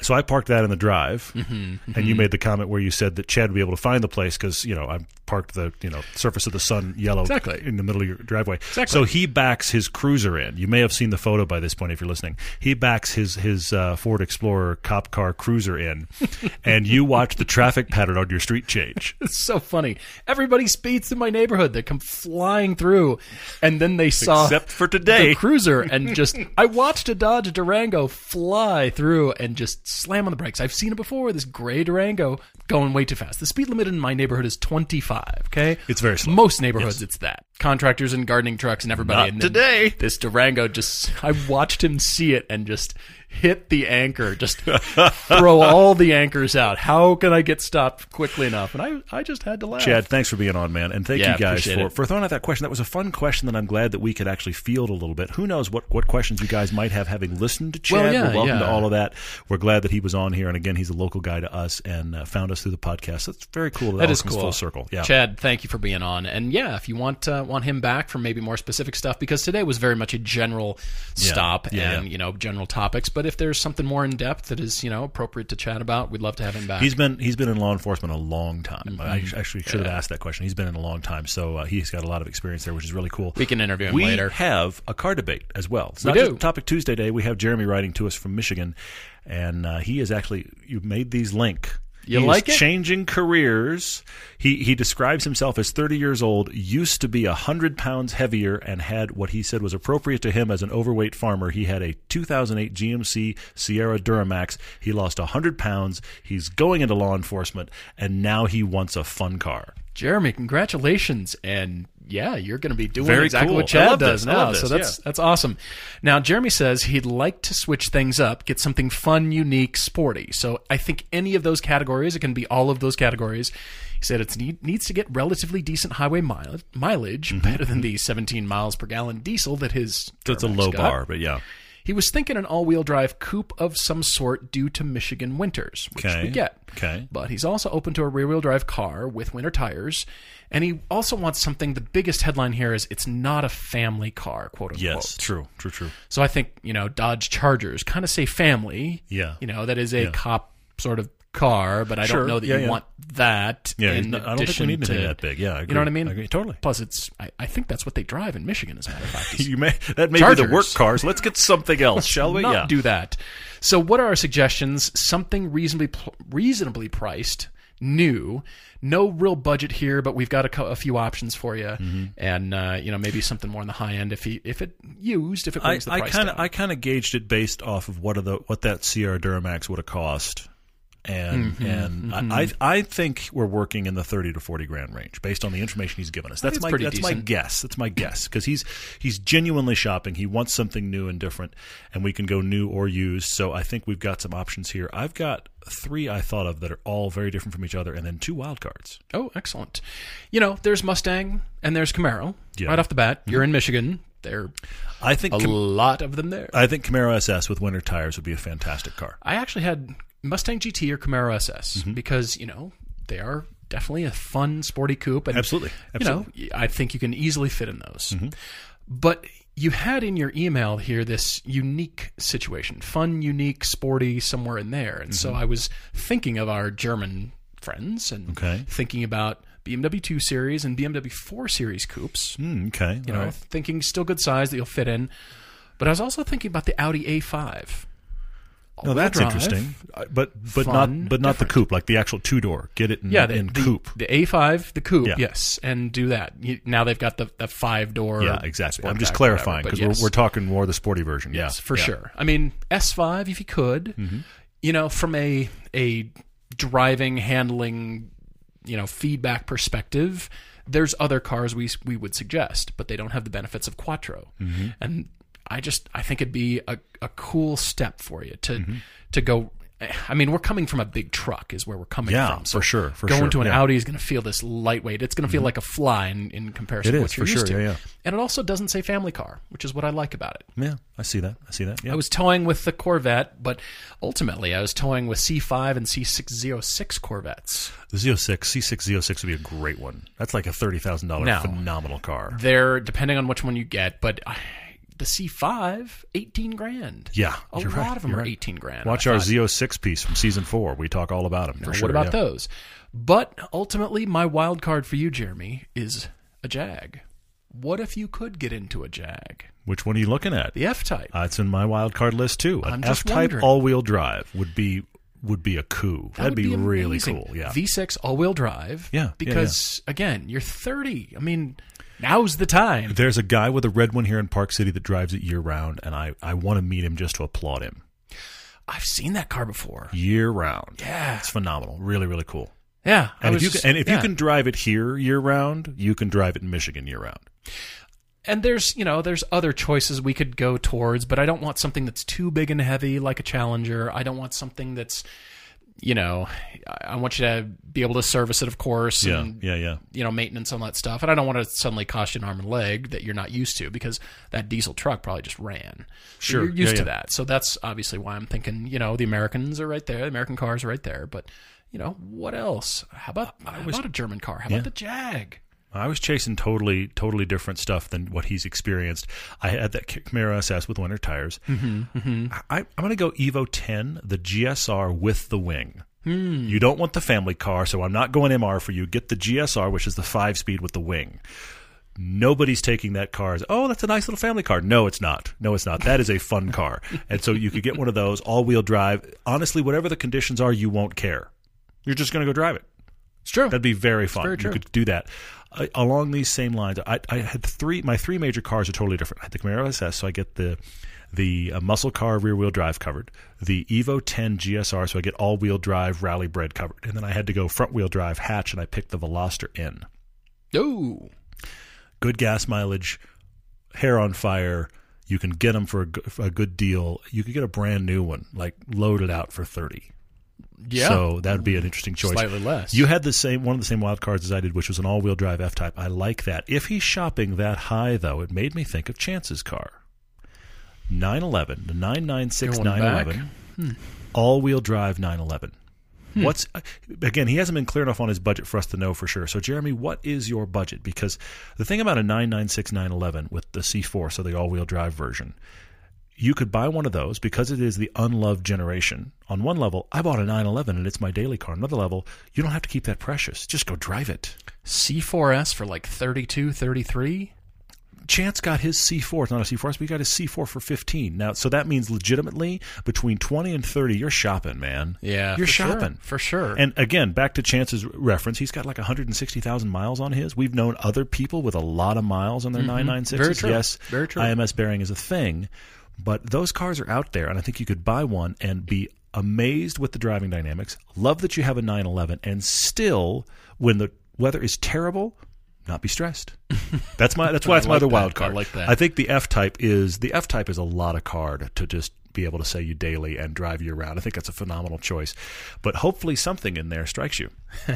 So I parked that in the drive, Mm-hmm, and you made the comment where you said that Chad would be able to find the place because you know I parked the you know surface of the sun yellow Exactly. in the middle of your driveway. Exactly. So he backs his cruiser in. You may have seen the photo by this point if you're listening. He backs his his uh, Ford Explorer cop car cruiser in, and you watch the traffic pattern on your street change. It's so funny. Everybody speeds through my neighborhood. They come flying through, and then they saw Except for today. the cruiser, and just I watched a Dodge Durango fly through and just slam on the brakes. I've seen it before. This gray Durango going way too fast. The speed limit in my neighborhood is 25. Okay, It's very slow. Most neighborhoods, it's that. Contractors and gardening trucks and everybody. Not and today. This Durango just. I watched him see it and just hit the anchor. Just throw all the anchors out. How can I get stopped quickly enough? And I, I just had to laugh. Chad, thanks for being on, man, and thank Yeah, you guys for, it. for throwing out that question. That was a fun question that I'm glad that we could actually field a little bit. Who knows what, what questions you guys might have having listened to Chad? Well, yeah, We're welcome to all of that. We're glad that he was on here, and again, he's a local guy to us and uh, found us through the podcast. That's very cool. That, That is cool. Full circle. Yeah. Chad, thank you for being on. And yeah, if you want uh, want him back for maybe more specific stuff, because today was very much a general stop Yeah, and yeah. you know general topics. But if there's something more in depth that is you know appropriate to chat about, we'd love to have him back. He's been he's been in law enforcement a long time. I Mm-hmm. actually should have asked that question. He's been in a long time, so uh, he's got a lot of experience there, which is really cool. we can interview him we later. have a car debate as well. It's We not do. just Topic Tuesday Day. We have Jeremy writing to us from Michigan, and uh, he is actually you made these link. You He like it? changing careers. He he describes himself as 30 years old, used to be 100 pounds heavier, and had what he said was appropriate to him as an overweight farmer. He had a 2008 GMC Sierra Duramax. He lost 100 pounds. He's going into law enforcement, and now he wants a fun car. Jeremy, congratulations, and yeah, you're going to be doing Very exactly cool. what Chad does this. Now. So that's yeah. that's awesome. Now, Jeremy says he'd like to switch things up, get something fun, unique, sporty. So I think any of those categories, it can be all of those categories. He said it need, needs to get relatively decent highway mile, mileage, better than the 17 miles per gallon diesel that his. Mm-hmm. So it's a low got. bar, but yeah. He was thinking an all-wheel drive coupe of some sort due to Michigan winters, which Okay. we get. Okay. But he's also open to a rear-wheel drive car with winter tires, and he also wants something. The biggest headline here is it's not a family car, quote unquote. Yes, true, true, true. So I think you know Dodge Chargers kind of say family. Yeah. You know that is a cop sort of car, but I Sure. don't know that Yeah, you yeah. want that. Yeah, in I don't think we need anything to- that big. Yeah, I You know what I mean? I agree. Totally. Plus, it's I, I think that's what they drive in Michigan. As a matter of fact, You may that may be the work cars. Let's get something else, shall we? not yeah. do that. So, what are our suggestions? Something reasonably reasonably priced, new, no real budget here, but we've got a, co- a few options for you, Mm-hmm. and uh, you know maybe something more on the high end if he if it used if it I, brings the I price kind of down. I kind of gauged it based off of what are the what that Sierra Duramax would have cost, and Mm-hmm, and I, I I think we're working in the thirty to forty grand range based on the information he's given us. That's my that's my guess. That's my guess because he's he's genuinely shopping. He wants something new and different, and we can go new or used. So I think we've got some options here. I've got three I thought of that are all very different from each other, and then two wild cards. oh, excellent. You know, there's Mustang and there's Camaro. Yeah. Mm-hmm. Right off the bat, you're in Michigan. There I think a Cam- lot of them there. I think Camaro SS with winter tires would be a fantastic car. I actually had Mustang GT or Camaro SS Mm-hmm. because you know they are definitely a fun, sporty coupe, and Absolutely. you know I think you can easily fit in those. Mm-hmm. But you had in your email here this unique situation, fun, unique, sporty, somewhere in there, and so I was thinking of our German friends and Mm-hmm. Okay. thinking about BMW 2 Series and BMW 4 Series coupes. Mm, okay. You all know, right. thinking still good size that you'll fit in. But I was also thinking about the Audi A5. No, that's drive. interesting. Uh, But but Fun, not but not the coupe, like the actual two door. Get it in, Yeah, the, in the, coupe. the A5, the coupe, Yeah. yes, and do that. You, now they've got the, the five door. Yeah, exactly. I'm just clarifying because yes. we're, we're talking more the sporty version. Yes, yeah, for yeah. sure. I mean, S5 if you could. Mm-hmm. You know, from a a driving, handling, you know, feedback perspective, there's other cars we we would suggest, but they don't have the benefits of Quattro. Mm-hmm. And I just I think it'd be a, a cool step for you to Mm-hmm. to go. I mean, we're coming from a big truck, is where we're coming Yeah, from. for sure, for sure. going sure, to an yeah. Mm-hmm. Audi is going to feel this lightweight. It's going to feel like a fly in, in comparison It to is, what you're for used sure, to. yeah, yeah. And it also doesn't say family car, which is what I like about it. Yeah, I see that. I see that. Yeah. I was towing with the Corvette, but ultimately I was towing with C5 and C606 Corvettes. the Z06, C6 Z06 would be a great one. That's like a thirty thousand dollar Now- phenomenal car. They're depending on which one you get, but uh, the C5, 18 grand. Yeah, a lot right, of them you're right. 18 grand. Watch our thought, Z06 piece from season four. We talk all about them. For sure. What about yeah. those? But ultimately, my wild card for you, Jeremy, is a Jag. What if you could get into a Jag? Which one are you looking at? The F Type. Uh, it's in my wild card list too. An F-type all-wheel drive would be would be a coup. That That'd would be, really cool. Yeah. V6 all-wheel drive. Yeah, yeah, Because again, you're 30. I mean, now's the time. There's a guy with a red one here in Park City that drives it year round, and I, I want to meet him just to applaud him. I've seen that car before. year round. Yeah. It's phenomenal. Really, really cool. Yeah, And if you just- can, and if yeah. you can drive it here year round, you can drive it in Michigan year round. and there's you know there's other choices we could go towards but i don't want something that's too big and heavy like a challenger i don't want something that's you know i want you to be able to service it of course Yeah, and yeah, yeah. you know maintenance on that stuff. And i don't want to suddenly cost you an arm and leg that you're not used to because that diesel truck probably just ran. Sure, you're used yeah, to yeah. that. So that's obviously why i'm thinking you know the americans are right there. The american cars are right there. But you know what else? How about how about a german car? How about the jag I was chasing totally, totally different stuff than what he's experienced. I had that Camaro SS with winter tires. Mm-hmm, I, I'm going to go Evo 10, the GSR with the wing. You don't want the family car, so I'm not going MR for you. Get the GSR, which is the five speed with the wing. Nobody's taking that car as, oh, that's a nice little family car. No, it's not. No, it's not. That is a fun car. And so you could get one of those all wheel drive. Honestly, whatever the conditions are, you won't care. You're just going to go drive it. it's true That'd be very fun. very you could do that. Along these same lines, I, I had three. My three major cars are totally different. I had the Camaro SS, so I get the the uh, muscle car rear wheel drive covered. The Evo 10 GSR, so I get all wheel drive rally bred covered. And then I had to go front wheel drive hatch, and I picked the Veloster N. oh Good gas mileage, hair on fire. You can get them for a, for a good deal. You could get a brand new one, like loaded out for thirty. Yeah So that would be an interesting choice. slightly less You had the same one of the same wild cards as I did, which was an all-wheel drive F-Type. I like that. If he's shopping that high, though, it made me think of Chance's car. 911, the 996 Going back. 911, all-wheel drive 911. Hmm. What's uh, again? He hasn't been clear enough on his budget for us to know for sure. So, Jeremy, what is your budget? Because the thing about a 996 911 with the C4, so the all-wheel drive version, you could buy one of those because it is the unloved generation. On one level, I bought a 911 and it's my daily car. Another level, you don't have to keep that precious. Just go drive it. C4S for like 32, 33. Chance got his C4. It's not a C4S, but he got his C4 for 15. Now, so that means legitimately between 20 and 30, you're shopping, man. Yeah, You're for sure, shopping. for sure. And again, back to Chance's reference, he's got like 160,000 miles on his. We've known other people with a lot of miles on their 996s. Mm-hmm. Very true. Yes, Very true. IMS bearing is a thing, but those cars are out there, and I think you could buy one and be amazed with the driving dynamics, love that you have a 911, and still, when the weather is terrible, not be stressed. That's my. That's why my like other that. wild I card. like that. I think the F type is the F type is a lot of card to just be able to say you daily and drive you around. I think that's a phenomenal choice, but hopefully something in there strikes you.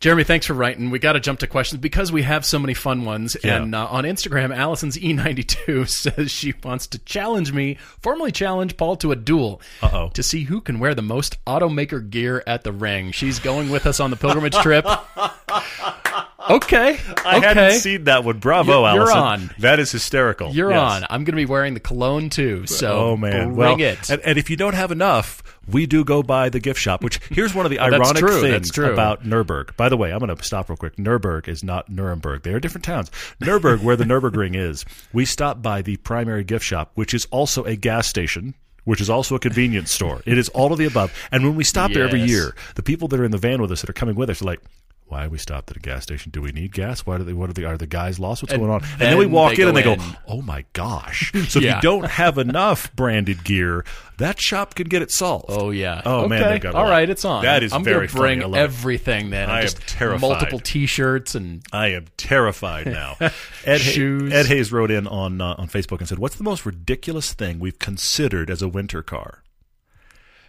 Jeremy, thanks for writing. We got to jump to questions because we have so many fun ones. Yeah. And uh, on Instagram, Allison's E92 says she wants to challenge me, formally challenge Paul to a duel Uh-oh. to see who can wear the most automaker gear at the ring. She's going with us on the pilgrimage trip. Okay. I okay. hadn't seen that one. Bravo, You're- you're Allison. on. That is hysterical. You're Yes. on. I'm going to be wearing the cologne too. So Oh man! bring well, it. And, and if you don't have enough, we do go by the gift shop. Which here's one of the oh, that's ironic things about Nurburg. By the way, I'm going to stop real quick. Nurburg is not Nuremberg. They are different towns. Nurburg, where the Nurburgring is, we stop by the primary gift shop, which is also a gas station. Which is also a convenience store. It is all of the above. And when we stop there every year, the people that are in the van with us that are coming with us are like, "Why we stopped at a gas station? Do we need gas? Why do they? What are the? Are the guys lost? What's going on?" And then we walk in and go they in. go, "Oh my gosh!" So if you don't have enough branded gear, that shop can get it solved. Oh yeah. Oh, man, Okay. they've got a All lot. right, it's on. That is I'm very gonna bring funny. I love it. everything then. I am terrified. Multiple T-shirts and I am terrified now. Ed, Shoes. Ed Hayes wrote in on uh, on Facebook and said, "What's the most ridiculous thing we've considered as a winter car?"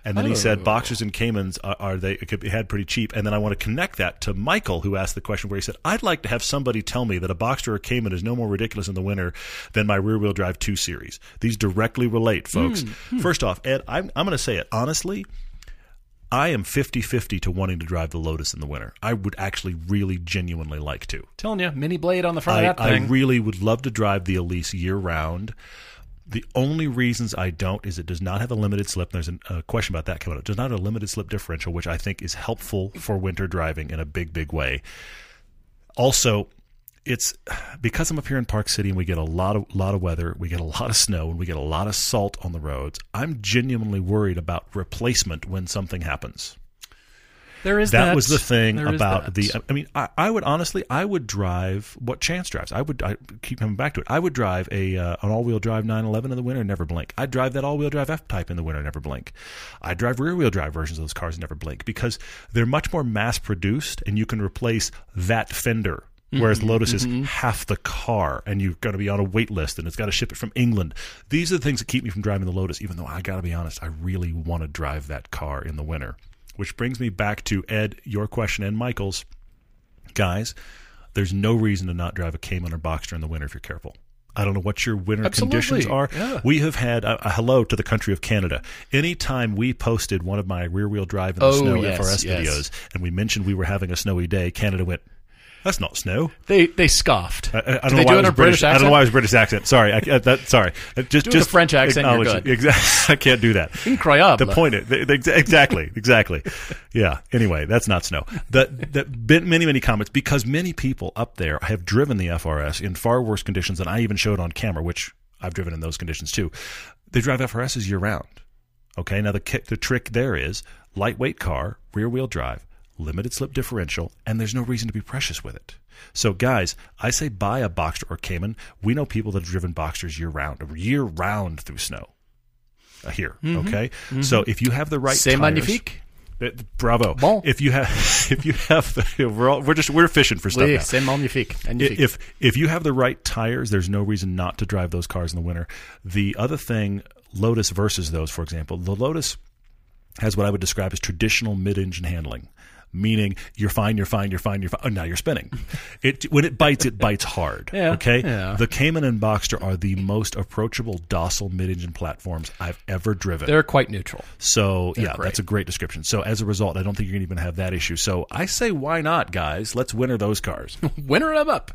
And then he said, Oh. "Boxsters and Caymans are, are they be had pretty cheap." And then I want to connect that to Michael, who asked the question where he said, "I'd like to have somebody tell me that a Boxster or Cayman is no more ridiculous in the winter than my rear-wheel drive two series." These directly relate, folks. Hmm, First off, Ed, I'm I'm going to say it honestly. I am 50-50 to wanting to drive the Lotus in the winter. I would actually really genuinely like to. telling you, mini blade on the front I, of that thing. I really would love to drive the Elise year round. The only reasons I don't is it does not have a limited slip. There's a question about that coming up. It does not have a limited slip differential, which I think is helpful for winter driving in a big, big way. Also, it's because I'm up here in Park City and we get a lot of lot of weather, we get a lot of snow, and we get a lot of salt on the roads. I'm genuinely worried about replacement when something happens. There is that that. was the thing There about the. I mean, I, I would honestly, I would drive what Chance drives. I would I keep coming back to it. I would drive a uh, an all wheel drive 911 in the winter and never blink. I'd drive that all wheel drive F type in the winter and never blink. I drive rear wheel drive versions of those cars and never blink because they're much more mass produced and you can replace that fender. Whereas Lotus is half the car, and you've got to be on a wait list, and it's got to ship it from England. These are the things that keep me from driving the Lotus. Even though I got to be honest, I really want to drive that car in the winter. Which brings me back to Ed, your question, and Michael's. Guys, there's no reason to not drive a Cayman or Boxster in the winter if you're careful. I don't know what your winter Absolutely. conditions are. Yeah. We have had a, a hello to the country of Canada. Anytime we posted one of my rear wheel drive in the Oh, snow yes, FRS yes. videos and we mentioned we were having a snowy day, Canada went, that's not snow. They they scoffed. Uh, uh, I, I, I don't know they why do it was British I don't know accent? why it was British accent. Sorry, I, I- that, sorry. Uh, Just, Do just French accent, you're good. Exactly. I can't do that. Incroyable. The point is the- the- exactly, exactly. Yeah. Anyway, that's not snow. That that many many comments because many people up there have driven the FRS in far worse conditions than I even showed on camera, which I've driven in those conditions too. They drive FRSs year round. Okay. Now the the trick there is lightweight car, rear wheel drive, limited slip differential, and there's no reason to be precious with it. So, guys, I say buy a Boxster or Cayman. We know people that have driven Boxsters year round, year round through snow. Uh, here, okay. So if you have the right, C'est magnifique. Bravo. Bon. If you have, if you have, the, we're all, we're just we're fishing for stuff Oui, now. c'est magnifique. Magnifique. If if you have the right tires, there's no reason not to drive those cars in the winter. The other thing, Lotus versus those, for example, the Lotus has what I would describe as traditional mid-engine handling. Meaning you're fine, you're fine, you're fine, you're fine. Oh, now you're spinning. It when it bites, it bites hard. Yeah, okay. yeah. The Cayman and Boxster are the most approachable, docile mid-engine platforms I've ever driven. They're quite neutral. So yeah, great. that's a great description. So as a result, I don't think you're going to even have that issue. So I say, why not, guys? Let's winter those cars. Winter them up.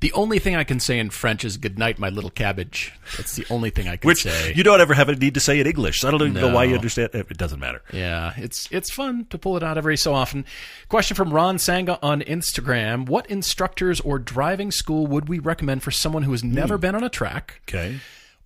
The only thing I can say in French is "Good night, my little cabbage." That's the only thing I can Which say. you don't ever have a need to say in English. So I don't even know why you understand. It doesn't matter. Yeah, it's it's fun to pull it out every so often. Question from Ron Sanga on Instagram: What instructors or driving school would we recommend for someone who has never hmm. been on a track Okay.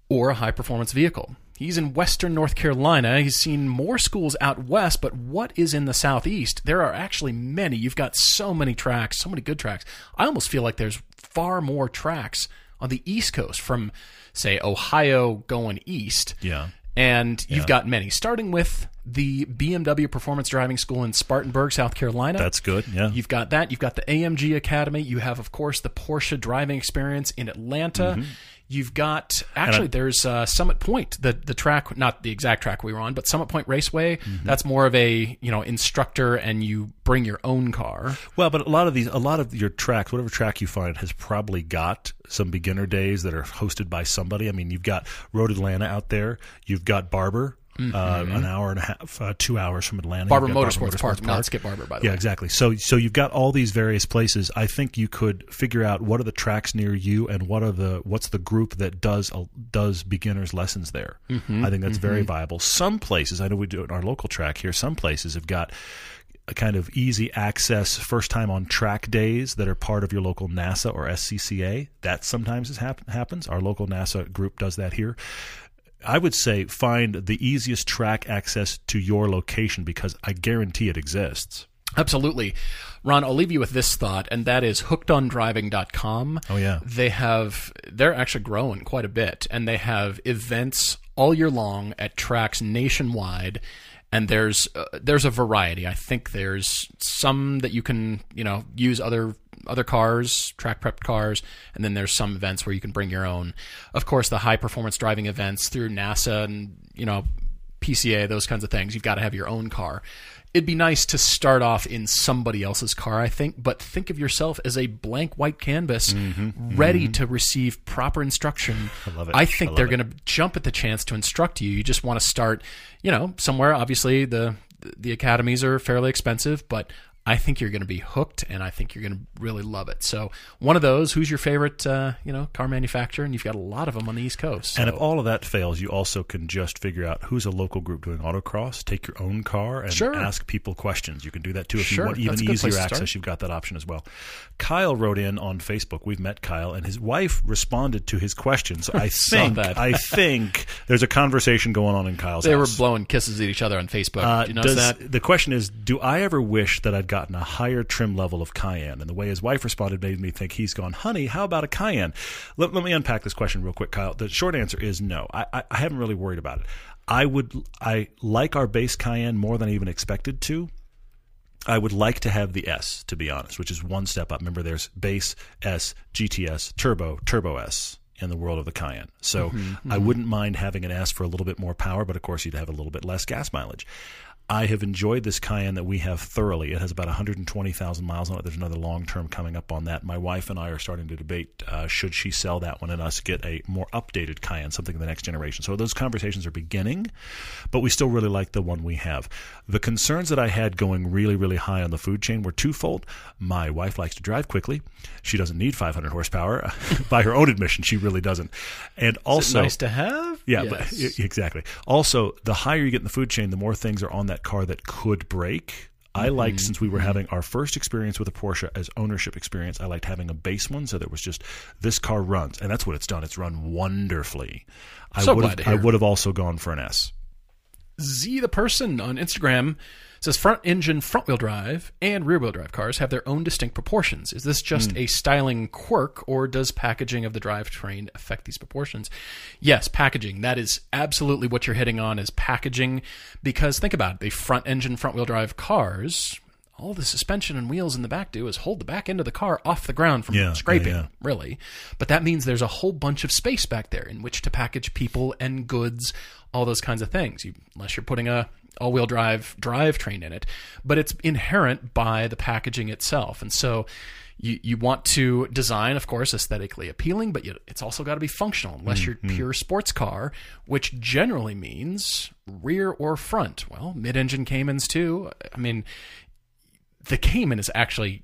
or a high performance vehicle? He's in Western North Carolina. He's seen more schools out west, but what is in the southeast? There are actually many. You've got so many tracks, so many good tracks. I almost feel like there's far more tracks on the east coast from, say, Ohio going east. Yeah. And you've got many, starting with the BMW Performance Driving School in Spartanburg, South Carolina. That's good. Yeah. You've got that. You've got the AMG Academy. You have, of course, the Porsche driving experience in Atlanta. Mm-hmm. You've got actually there's uh, Summit Point, the the track, not the exact track we were on, but Summit Point Raceway. Mm-hmm. That's more of a you know instructor, and you bring your own car. Well, but a lot of these, a lot of your tracks, whatever track you find, has probably got some beginner days that are hosted by somebody. I mean, you've got Road Atlanta out there. You've got Barber, uh, an hour and a half, uh, two hours from Atlanta. Mm-hmm. Barber You've Motorsports Park, not Skip Barber, by the Yeah, way. exactly. So so you've got all these various places. I think you could figure out what are the tracks near you and what are the what's the group that does uh, does beginners lessons there. Mm-hmm. I think that's very viable. Some places, I know we do it in our local track here. Some places have got a kind of easy access first time on track days that are part of your local NASA or SCCA. That sometimes hap- happens. Our local NASA group does that here. I would say find the easiest track access to your location because I guarantee it exists. Absolutely. Ron, I'll leave you with this thought, and that is hookedondriving.com. Oh, yeah. They have, they're actually growing quite a bit, and they have events all year long at tracks nationwide. And there's uh, there's a variety. I think there's some that you can you know use other other cars, track prepped cars, and then there's some events where you can bring your own. Of course, the high performance driving events through NASA and you know PCA, those kinds of things. You've got to have your own car. It'd be nice to start off in somebody else's car, I think, but think of yourself as a blank white canvas mm-hmm. Mm-hmm. ready to receive proper instruction. I love it. I think I they're going to jump at the chance to instruct you. You just want to start, you know, somewhere. Obviously, the the academies are fairly expensive, but I think you're going to be hooked, and I think you're going to really love it. So, one of those. Who's your favorite, uh, you know, car manufacturer? And you've got a lot of them on the East Coast. And if all of that fails, you also can just figure out who's a local group doing autocross, take your own car, and Sure. ask people questions. You can do that too if Sure, you want even easier access. You've got that option as well. Kyle wrote in on Facebook. We've met Kyle, and his wife responded to his questions. I think. I think there's a conversation going on in Kyle's they were blowing kisses at each other on Facebook. Uh, Do you notice does- that? The question is, do I ever wish that I'd gotten a higher trim level of Cayenne? And the way his wife responded made me think he's gone, honey, how about a Cayenne? Let, let me unpack this question real quick, Kyle. The short answer is no. I, I, I haven't really worried about it. I would, I like our base Cayenne more than I even expected to. I would like to have the S, to be honest, which is one step up. Remember, there's base S, GTS, Turbo, Turbo S in the world of the Cayenne. So mm-hmm, I mm-hmm. wouldn't mind having an S for a little bit more power, but of course you'd have a little bit less gas mileage. I have enjoyed this Cayenne that we have thoroughly. It has about 120,000 miles on it. There's another long term coming up on that. My wife and I are starting to debate uh, should she sell that one and us get a more updated Cayenne, something of the next generation. So those conversations are beginning, but we still really like the one we have. The concerns that I had going really, really high on the food chain were twofold. My wife likes to drive quickly. She doesn't need 500 horsepower. By her own admission, she really doesn't. And also, nice to have. yeah, Yes. but exactly. Also, the higher you get in the food chain, the more things are on that car that could break. I Mm-hmm. liked since we were having our first experience with a Porsche as ownership experience. I liked having a base one, so there was just this car runs, and that's what it's done. It's run wonderfully. I So would glad have, I would have also gone for an S. Z the person on Instagram says front engine front wheel drive and rear wheel drive cars have their own distinct proportions. Is this just hmm. a styling quirk or does packaging of the drivetrain affect these proportions? Yes, packaging. That is absolutely what you're hitting on is packaging because think about it, the front engine front wheel drive cars all the suspension and wheels in the back do is hold the back end of the car off the ground from Yeah, yeah, scraping, yeah. really. But that means there's a whole bunch of space back there in which to package people and goods, all those kinds of things. You, unless you're putting a all-wheel drive drivetrain in it, but it's inherent by the packaging itself, and so. You, you want to design, of course, aesthetically appealing, but you, it's also got to be functional. Unless you're pure sports car, which generally means rear or front. Well, mid-engine Caymans too. I mean, the Cayman is actually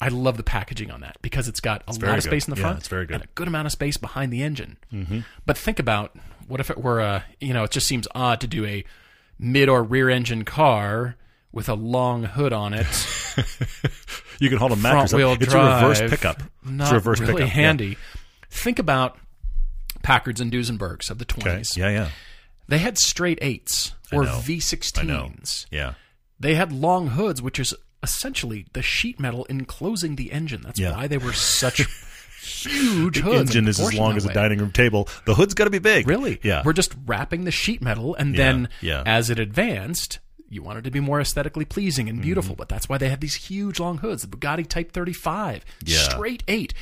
I love the packaging on that because it's got a lot very of space in the Yeah, front it's very good. and a good amount of space behind the engine. Mm-hmm. But think about what if it were a you know it just seems odd to do a mid or rear engine car with a long hood on it, You can hold a front mattress. wheel up. It's drive. a reverse pickup. Not it's a reverse really pickup. Yeah. handy. Think about Packards and Duesenbergs of the Okay. twenties. Yeah, yeah, They had straight eights or. V16s. yeah. They had long hoods, which is essentially the sheet metal enclosing the engine. That's Yeah. why they were such huge The engine is as long as a way. dining room table. The hood's got to be big. Really? Yeah. We're just wrapping the sheet metal, and Yeah, then yeah. as it advanced, you wanted to be more aesthetically pleasing and beautiful. Mm-hmm. But that's why they had these huge long hoods. The Bugatti Type 35, Yeah. straight eight.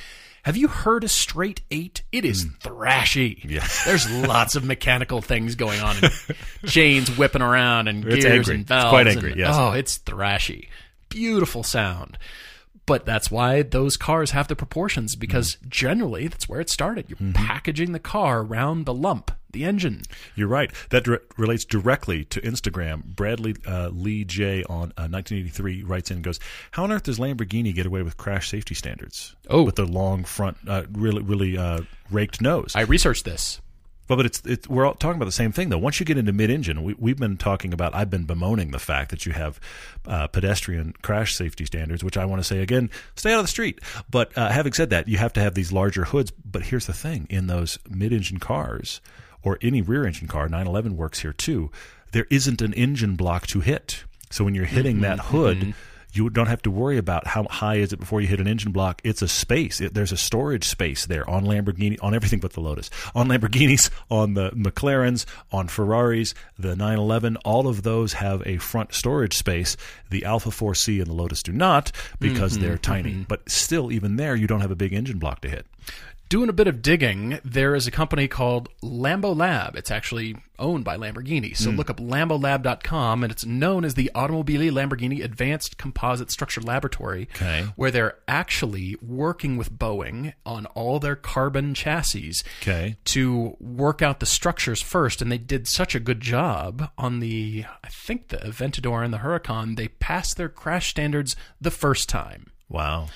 Have you heard a straight eight? It is thrashy. Mm. Yeah. There's lots of mechanical things going on, and chains whipping around, and It's gears angry. and It's valves. quite angry, and- yes. Oh, it's thrashy. Beautiful sound. But that's why those cars have the proportions because Mm-hmm. generally that's where it started. You're packaging the car around the lump, the engine. You're right. That relates directly to Instagram. Bradley uh, Lee J on uh, 1983 writes in and goes, "How on earth does Lamborghini get away with crash safety standards? Oh. with their long front, uh, really, really uh, raked nose." I researched this. But, but it's, it's we're all talking about the same thing though. Once you get into mid-engine, we, we've been talking about. I've been bemoaning the fact that you have uh, pedestrian crash safety standards, which I want to say again, stay out of the street. But uh, having said that, you have to have these larger hoods. But here's the thing: in those mid-engine cars or any rear-engine car, 911 works here too. There isn't an engine block to hit. So when you're hitting that hood. You don't have to worry about how high is it before you hit an engine block. It's a space. It, there's a storage space there on Lamborghini, on everything but the Lotus, on Lamborghinis, on the McLarens, on Ferraris, the 911. All of those have a front storage space. The Alfa 4C and the Lotus do not because mm-hmm. they're tiny. Mm-hmm. But still, even there, you don't have a big engine block to hit. Doing a bit of digging, there is a company called Lambo Lab. It's actually owned by Lamborghini. So hmm. look up lambolab.com, and it's known as the Automobili Lamborghini Advanced Composite Structure Laboratory, Okay. where they're actually working with Boeing on all their carbon chassis Okay. to work out the structures first. And they did such a good job on the, I think, the Aventador and the Huracan. They passed their crash standards the first time. Wow.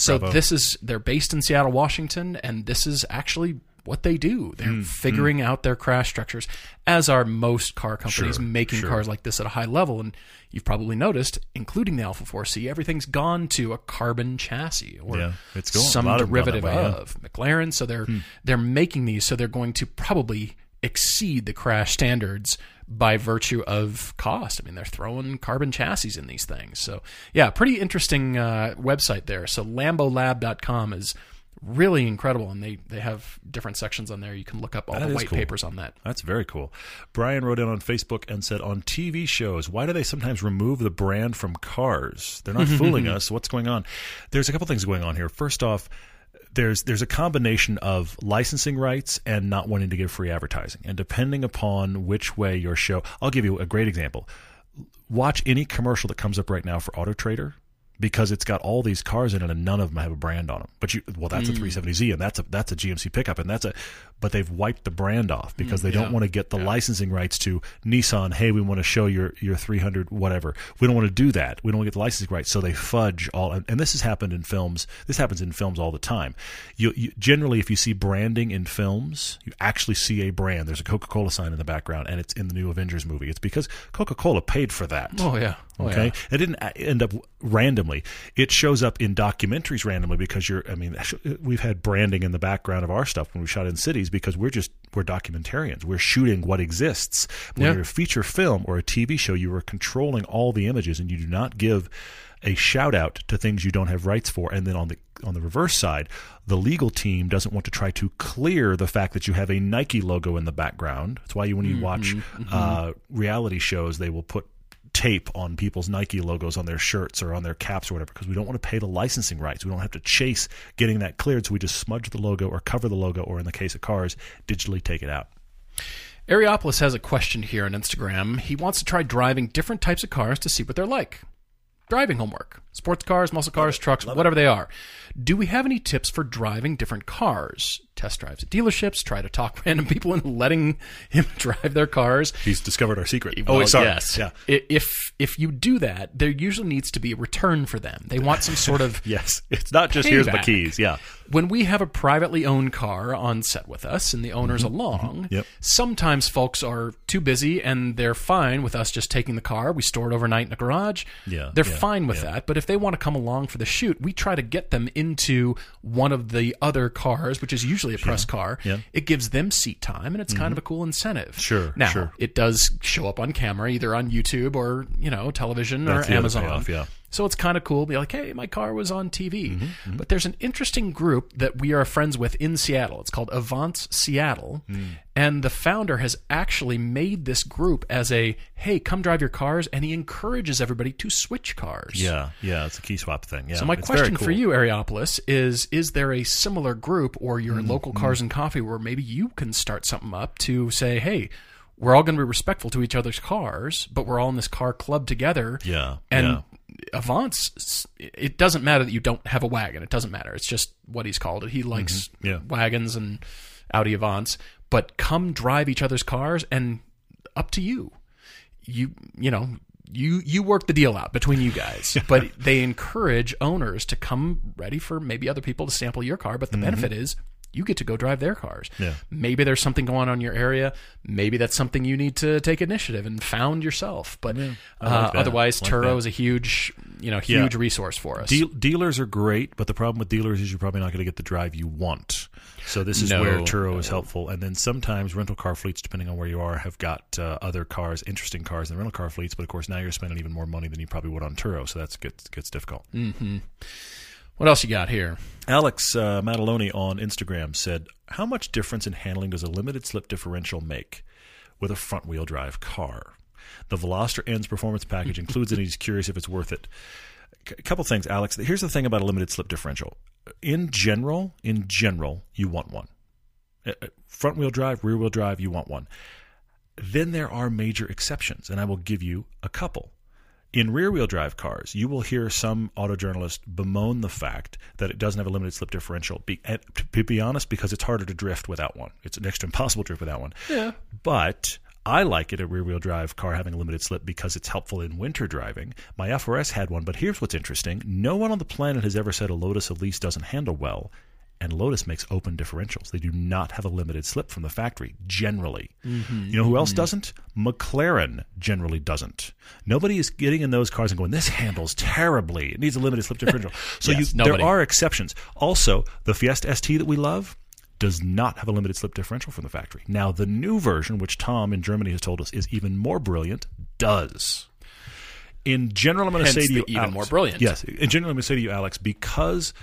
So Bravo. this is they're based in Seattle, Washington, and this is actually what they do. They're Hmm, figuring out their crash structures, as are most car companies Sure, making sure. cars like this at a high level. And you've probably noticed, including the Alfa 4C, everything's gone to a carbon chassis or Yeah, it's going- some a lot of derivative yeah. Of McLaren. So they're they're making these, so they're going to probably exceed the crash standards by virtue of cost. I mean, they're throwing carbon chassis in these things. So, yeah, pretty interesting uh, website there. So, lambolab.com is really incredible, and they, they have different sections on there. You can look up all That the white cool. papers on that. That's very cool. Brian wrote in on Facebook and said, on TV shows, why do they sometimes remove the brand from cars? They're not fooling us. What's going on? There's a couple things going on here. First off, there's there's a combination of licensing rights and not wanting to give free advertising. And depending upon which way your show, I'll give you a great example. Watch any commercial that comes up right now for Auto Trader because it's got all these cars in it and none of them have a brand on them. But you, well, that's a hmm. 370Z and that's a that's a GMC pickup and that's a, but they've wiped the brand off hmm, because they don't want to get the licensing rights to Nissan. Hey, we want to show your your 300 whatever. We don't want to do that. We don't want to get the licensing rights, so they fudge all. And, and this has happened in films. This happens in films all the time. You, you generally, if you see branding in films, you actually see a brand. There's a Coca Cola sign in the background, and it's in the new Avengers movie. It's because Coca Cola paid for that. Oh, yeah. Oh, Okay, yeah. it didn't uh, end up randomly. It shows up in documentaries randomly because you're. I mean, uh, we've had branding in the background of our stuff when we shot in cities because we're just we're documentarians. We're shooting what exists. When Yeah. you're a feature film or a TV show, you are controlling all the images, and you do not give a shout out to things you don't have rights for. And then on the on the reverse side, the legal team doesn't want to try to clear the fact that you have a Nike logo in the background. That's why you, when you mm-hmm, watch mm-hmm. Uh, reality shows, they will put tape on people's Nike logos on their shirts or on their caps or whatever because we don't want to pay the licensing rights. We don't have to chase getting that cleared, so we just smudge the logo or cover the logo or in the case of cars, digitally take it out. Areopolis has a question here on Instagram. He wants to try driving different types of cars to see what they're like. Driving homework. Sports cars, muscle cars, trucks, whatever they are. Do we have any tips for driving different cars? Test drives at dealerships, try to talk random people into letting him drive their cars. He's discovered our secret. Oh, sorry. yes. Yeah. If if you do that, there usually needs to be a return for them. They want some sort of Yes. It's not just here's my keys. Yeah. When we have a privately owned car on set with us and the owner's Mm-hmm. along, Yep. sometimes folks are too busy and they're fine with us just taking the car. We store it overnight in a garage. Yeah, They're yeah, fine with that. But if they want to come along for the shoot, we try to get them into one of the other cars, which is usually a press car. yeah. Mm-hmm. It gives them seat time and it's kind of a cool incentive. Sure, Now, sure. it does show up on camera, either on YouTube or, you know, television That's or Amazon. payoff, yeah. So it's kind of cool. To be like, hey, my car was on TV. Mm-hmm, But there's an interesting group that we are friends with in Seattle. It's called Avance Seattle. Mm. And the founder has actually made this group as a, hey, come drive your cars. And he encourages everybody to switch cars. Yeah. Yeah. It's a key swap thing. Yeah. So my It's question for cool. you, Areopolis, is: Is there a similar group or your Mm-hmm, local Cars and Coffee where maybe you can start something up to say, "Hey, we're all going to be respectful to each other's cars, but we're all in this car club together." Yeah, and yeah. Avants, it doesn't matter that you don't have a wagon. It doesn't matter. It's just what he's called it. He likes Mm-hmm. Yeah. wagons and Audi Avance, but come drive each other's cars and up to you you you know you you work the deal out between you guys but they encourage owners to come ready for maybe other people to sample your car but the benefit is you get to go drive their cars Mm-hmm. Yeah. maybe there's something going on in your area maybe that's something you need to take initiative and found yourself but I like uh, otherwise Like turo that. is a huge you know Yeah. huge resource for us Deal, dealers are great, but the problem with dealers is you're probably not going to get the drive you want. So this is No, where Turo is helpful. And then sometimes rental car fleets, depending on where you are, have got uh, other cars, interesting cars in rental car fleets. But of course, now you're spending even more money than you probably would on Turo, so that's gets gets difficult. What else you got here Alex uh, Mataloni on Instagram said, "How much difference in handling does a limited slip differential make with a front wheel drive car? The Veloster N's performance package includes it. and He's curious if it's worth it." a couple things, Alex. Here's the thing about a limited slip differential. In general, in general, you want one. Uh, uh, Front wheel drive, rear wheel drive, you want one. Then there are major exceptions, and I will give you a couple. In rear wheel drive cars, you will hear some auto journalist bemoan the fact that it doesn't have a limited slip differential. Be, and to be honest, because it's harder to drift without one. It's next to impossible to drift without one. Yeah. But I like it a rear wheel drive car having a limited slip because it's helpful in winter driving. My FRS had one, but here's what's interesting no one on the planet has ever said a Lotus Elise doesn't handle well. And Lotus makes open differentials. They do not have a limited slip from the factory, generally. Mm-hmm. You know who else mm-hmm. doesn't? McLaren generally doesn't. Nobody is getting in those cars and going, this handles terribly. It needs a limited slip differential. So Yes, you, there are exceptions. Also, the Fiesta ST that we love does not have a limited slip differential from the factory. Now, the new version, which Tom in Germany has told us is even more brilliant, does. In general, I'm going to say to you, even Alex- more brilliant. Yes, in general, I'm going to say to you, Alex, because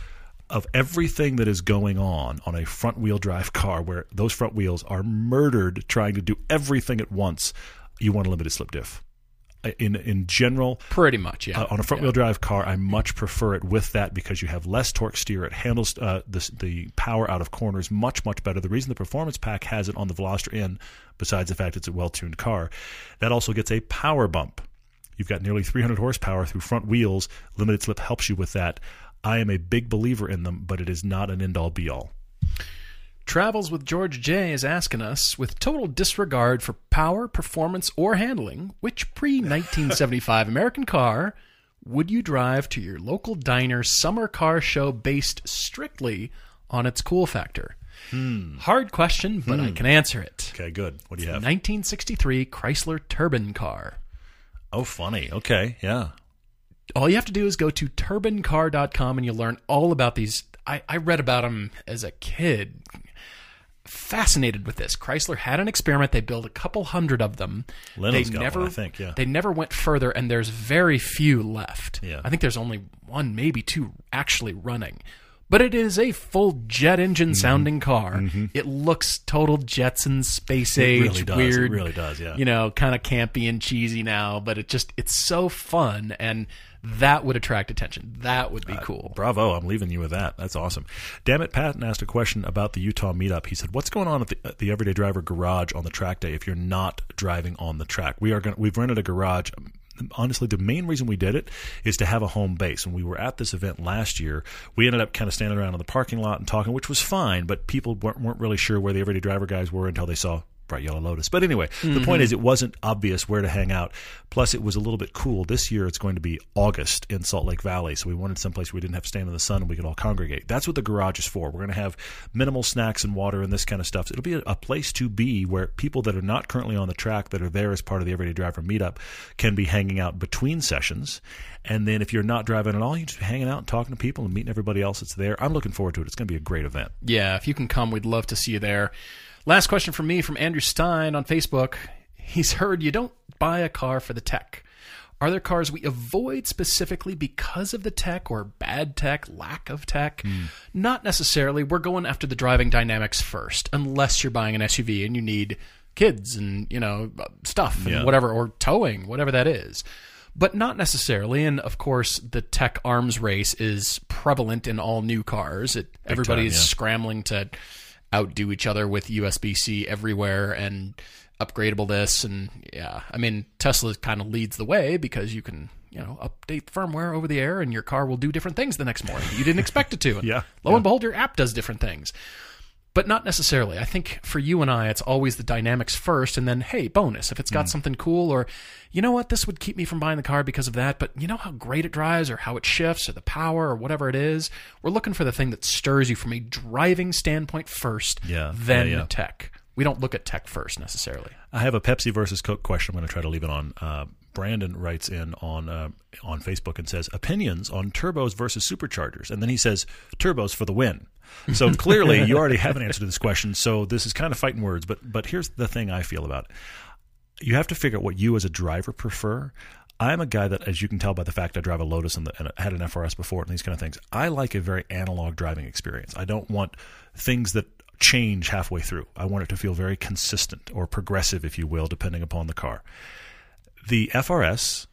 of everything that is going on on a front wheel drive car, where those front wheels are murdered trying to do everything at once, you want a limited slip diff. In in general, Pretty much, yeah. uh, on a front wheel drive car, I much prefer it with that because you have less torque steer. It handles uh, the, the power out of corners much, much better. The reason the performance pack has it on the Veloster N, besides the fact it's a well tuned car, that also gets a power bump. You've got nearly 300 horsepower through front wheels. Limited slip helps you with that. I am a big believer in them, but it is not an end all be all. Travels with George J is asking us, with total disregard for power, performance, or handling, which pre 1975 American car would you drive to your local diner summer car show based strictly on its cool factor? Hmm. Hard question, but I hmm. can answer it. Okay, good. What do you have? 1963 Chrysler Turbine car. Oh, funny. Okay, yeah. All you have to do is go to turbinecar.com and you'll learn all about these. I, I read about them as a kid. Fascinated with this. Chrysler had an experiment. They built a couple hundred of them. Leno's they never, one, I think, yeah. They never went further, and there's very few left. Yeah. I think there's only one, maybe two actually running. But it is a full jet Mm-hmm. engine sounding car. It looks total Jetson space It age, really does. It really does, yeah. You know, kind of campy and cheesy now, but it just it's so fun and that would attract attention. That would be Uh, cool. Bravo, I'm leaving you with that. That's awesome. Damn it, Patton asked a question about the Utah meetup. He said, "What's going on at the, at the Everyday Driver garage on the track day if you're not driving on the track? We are going. We've rented a garage." Honestly, the main reason we did it is to have a home base. When we were at this event last year, we ended up kind of standing around in the parking lot and talking, which was fine. But people weren't, weren't really sure where the Everyday Driver guys were until they saw bright yellow lotus. But anyway, the point mm-hmm. is, it wasn't obvious where to hang out. Plus, it was a little bit cool. This year, it's going to be August in Salt Lake Valley, so we wanted someplace we didn't have to stand in the sun and we could all congregate. That's what the garage is for. We're going to have minimal snacks and water and this kind of stuff. So it'll be a, a place to be where people that are not currently on the track that are there as part of the Everyday Driver meetup can be hanging out between sessions. And then if you're not driving at all, you're just hanging out and talking to people and meeting everybody else that's there. I'm looking forward to it. It's going to be a great event. Yeah, if you can come, we'd love to see you there. Last question from me from Andrew Stein on Facebook. He's heard you don't buy a car for the tech. Are there cars we avoid specifically because of the tech or bad tech, lack of tech? Hmm. Not necessarily. We're going after the driving dynamics first, unless you're buying an SUV and you need kids and, you know, stuff and Yeah. whatever, or towing, whatever that is. But not necessarily. And of course, the tech arms race is prevalent in all new cars. It, everybody's yeah. scrambling to outdo each other with USB C everywhere and upgradable this. And yeah, I mean, Tesla kind of leads the way because you can, you know, update the firmware over the air and your car will do different things the next morning. You didn't expect it to. Yeah, Lo and behold, your app does different things. But not necessarily. I think for you and I, it's always the dynamics first, and then, hey, bonus. If it's got something cool, or you know what, this would keep me from buying the car because of that, but you know how great it drives, or how it shifts, or the power, or whatever it is. We're looking for the thing that stirs you from a driving standpoint first, Yeah, then yeah, yeah. tech. We don't look at tech first necessarily. I have a Pepsi versus Coke question. I'm going to try to leave it on. Uh, Brandon writes in on uh, on Facebook and says opinions on turbos versus superchargers, and then he says turbos for the win. So clearly, you already have an answer to this question. So this is kind of fighting words, but but here's the thing I feel about it. You have to figure out what you as a driver prefer. I'm a guy that, as you can tell by the fact I drive a Lotus and, the, and had an FRS before and these kind of things, I like a very analog driving experience. I don't want things that change halfway through. I want it to feel very consistent or progressive, if you will, depending upon the car. The FRS,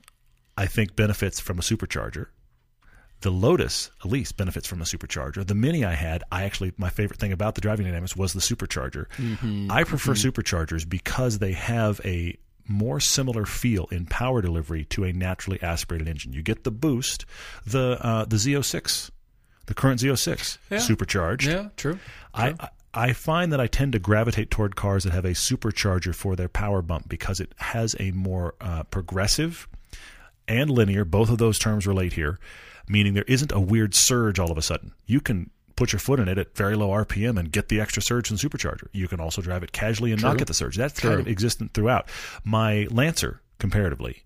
I think, benefits from a supercharger. The Lotus Elise benefits from a supercharger. The Mini I had, I actually my favorite thing about the driving dynamics was the supercharger. I prefer superchargers because they have a more similar feel in power delivery to a naturally aspirated engine. You get the boost, the uh, the Z06, the current Z06 supercharged. Yeah, true. I I- I find that I tend to gravitate toward cars that have a supercharger for their power bump because it has a more uh, progressive and linear. Both of those terms relate here, meaning there isn't a weird surge all of a sudden. You can put your foot in it at very low RPM and get the extra surge from supercharger. You can also drive it casually and not get the surge. That's kind of existent throughout. My Lancer, comparatively,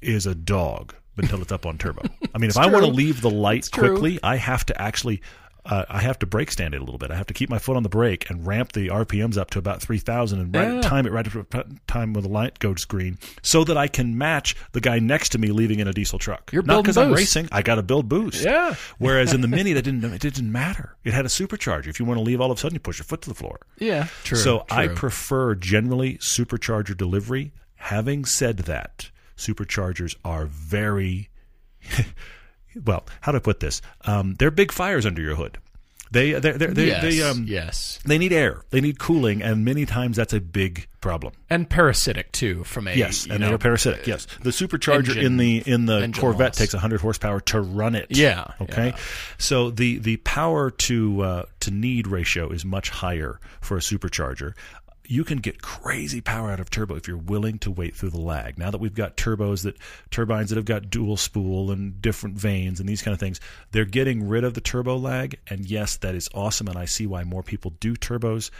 is a dog until it's up on turbo. I mean, if I want to leave the light quickly, I have to actually. Uh, I have to brake stand it a little bit. I have to keep my foot on the brake and ramp the RPMs up to about 3,000 and right, Yeah. time it right at time when the light goes green so that I can match the guy next to me leaving in a diesel truck. You're Not because I'm racing. I got to build boost. Yeah. Whereas in the Mini, that didn't, it didn't matter. It had a supercharger. If you want to leave all of a sudden, you push your foot to the floor. Yeah, true. So I prefer generally supercharger delivery. Having said that, superchargers are very well. How do I put this? Um, they're big fires under your hood. They they they they, yes, they um yes, they need air. They need cooling, and many times that's a big problem. and parasitic too. From a Yes, and know, they're parasitic. Yes, the supercharger engine- in the in the Corvette loss. takes 100 horsepower to run it. Yeah, Okay. yeah. So the the power to uh, to need ratio is much higher for a supercharger. You can get crazy power out of turbo if you're willing to wait through the lag. Now that we've got turbos that turbines that have got dual spool and different vanes and these kind of things, they're getting rid of the turbo lag. And yes, that is awesome, and I see why more people do turbos.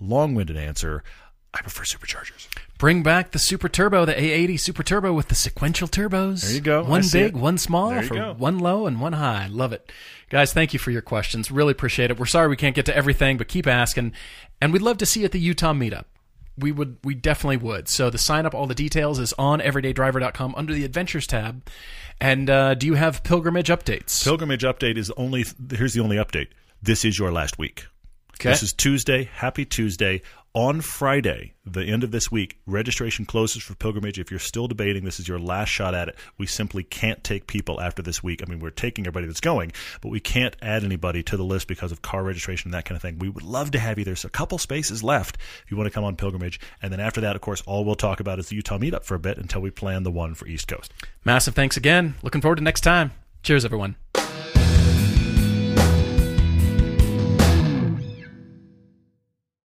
Long-winded answer: I prefer superchargers. Bring back the Supra Turbo, the A80 Supra Turbo with the sequential turbos. There you go. One big, it. one small, for go. one low and one high. Love it. Guys, thank you for your questions. Really appreciate it. We're sorry we can't get to everything, but keep asking. And we'd love to see you at the Utah meetup. We would, we definitely would. So the sign up, all the details is on everydaydriver.com under the adventures tab. And uh, do you have pilgrimage updates? Pilgrimage update is only here's the only update. This is your last week. Okay. This is Tuesday. Happy Tuesday. On Friday, the end of this week, registration closes for pilgrimage. If you're still debating, this is your last shot at it. We simply can't take people after this week. I mean, we're taking everybody that's going, but we can't add anybody to the list because of car registration and that kind of thing. We would love to have you. There's a couple spaces left if you want to come on pilgrimage. And then after that, of course, all we'll talk about is the Utah meetup for a bit until we plan the one for East Coast. Massive thanks again. Looking forward to next time. Cheers, everyone.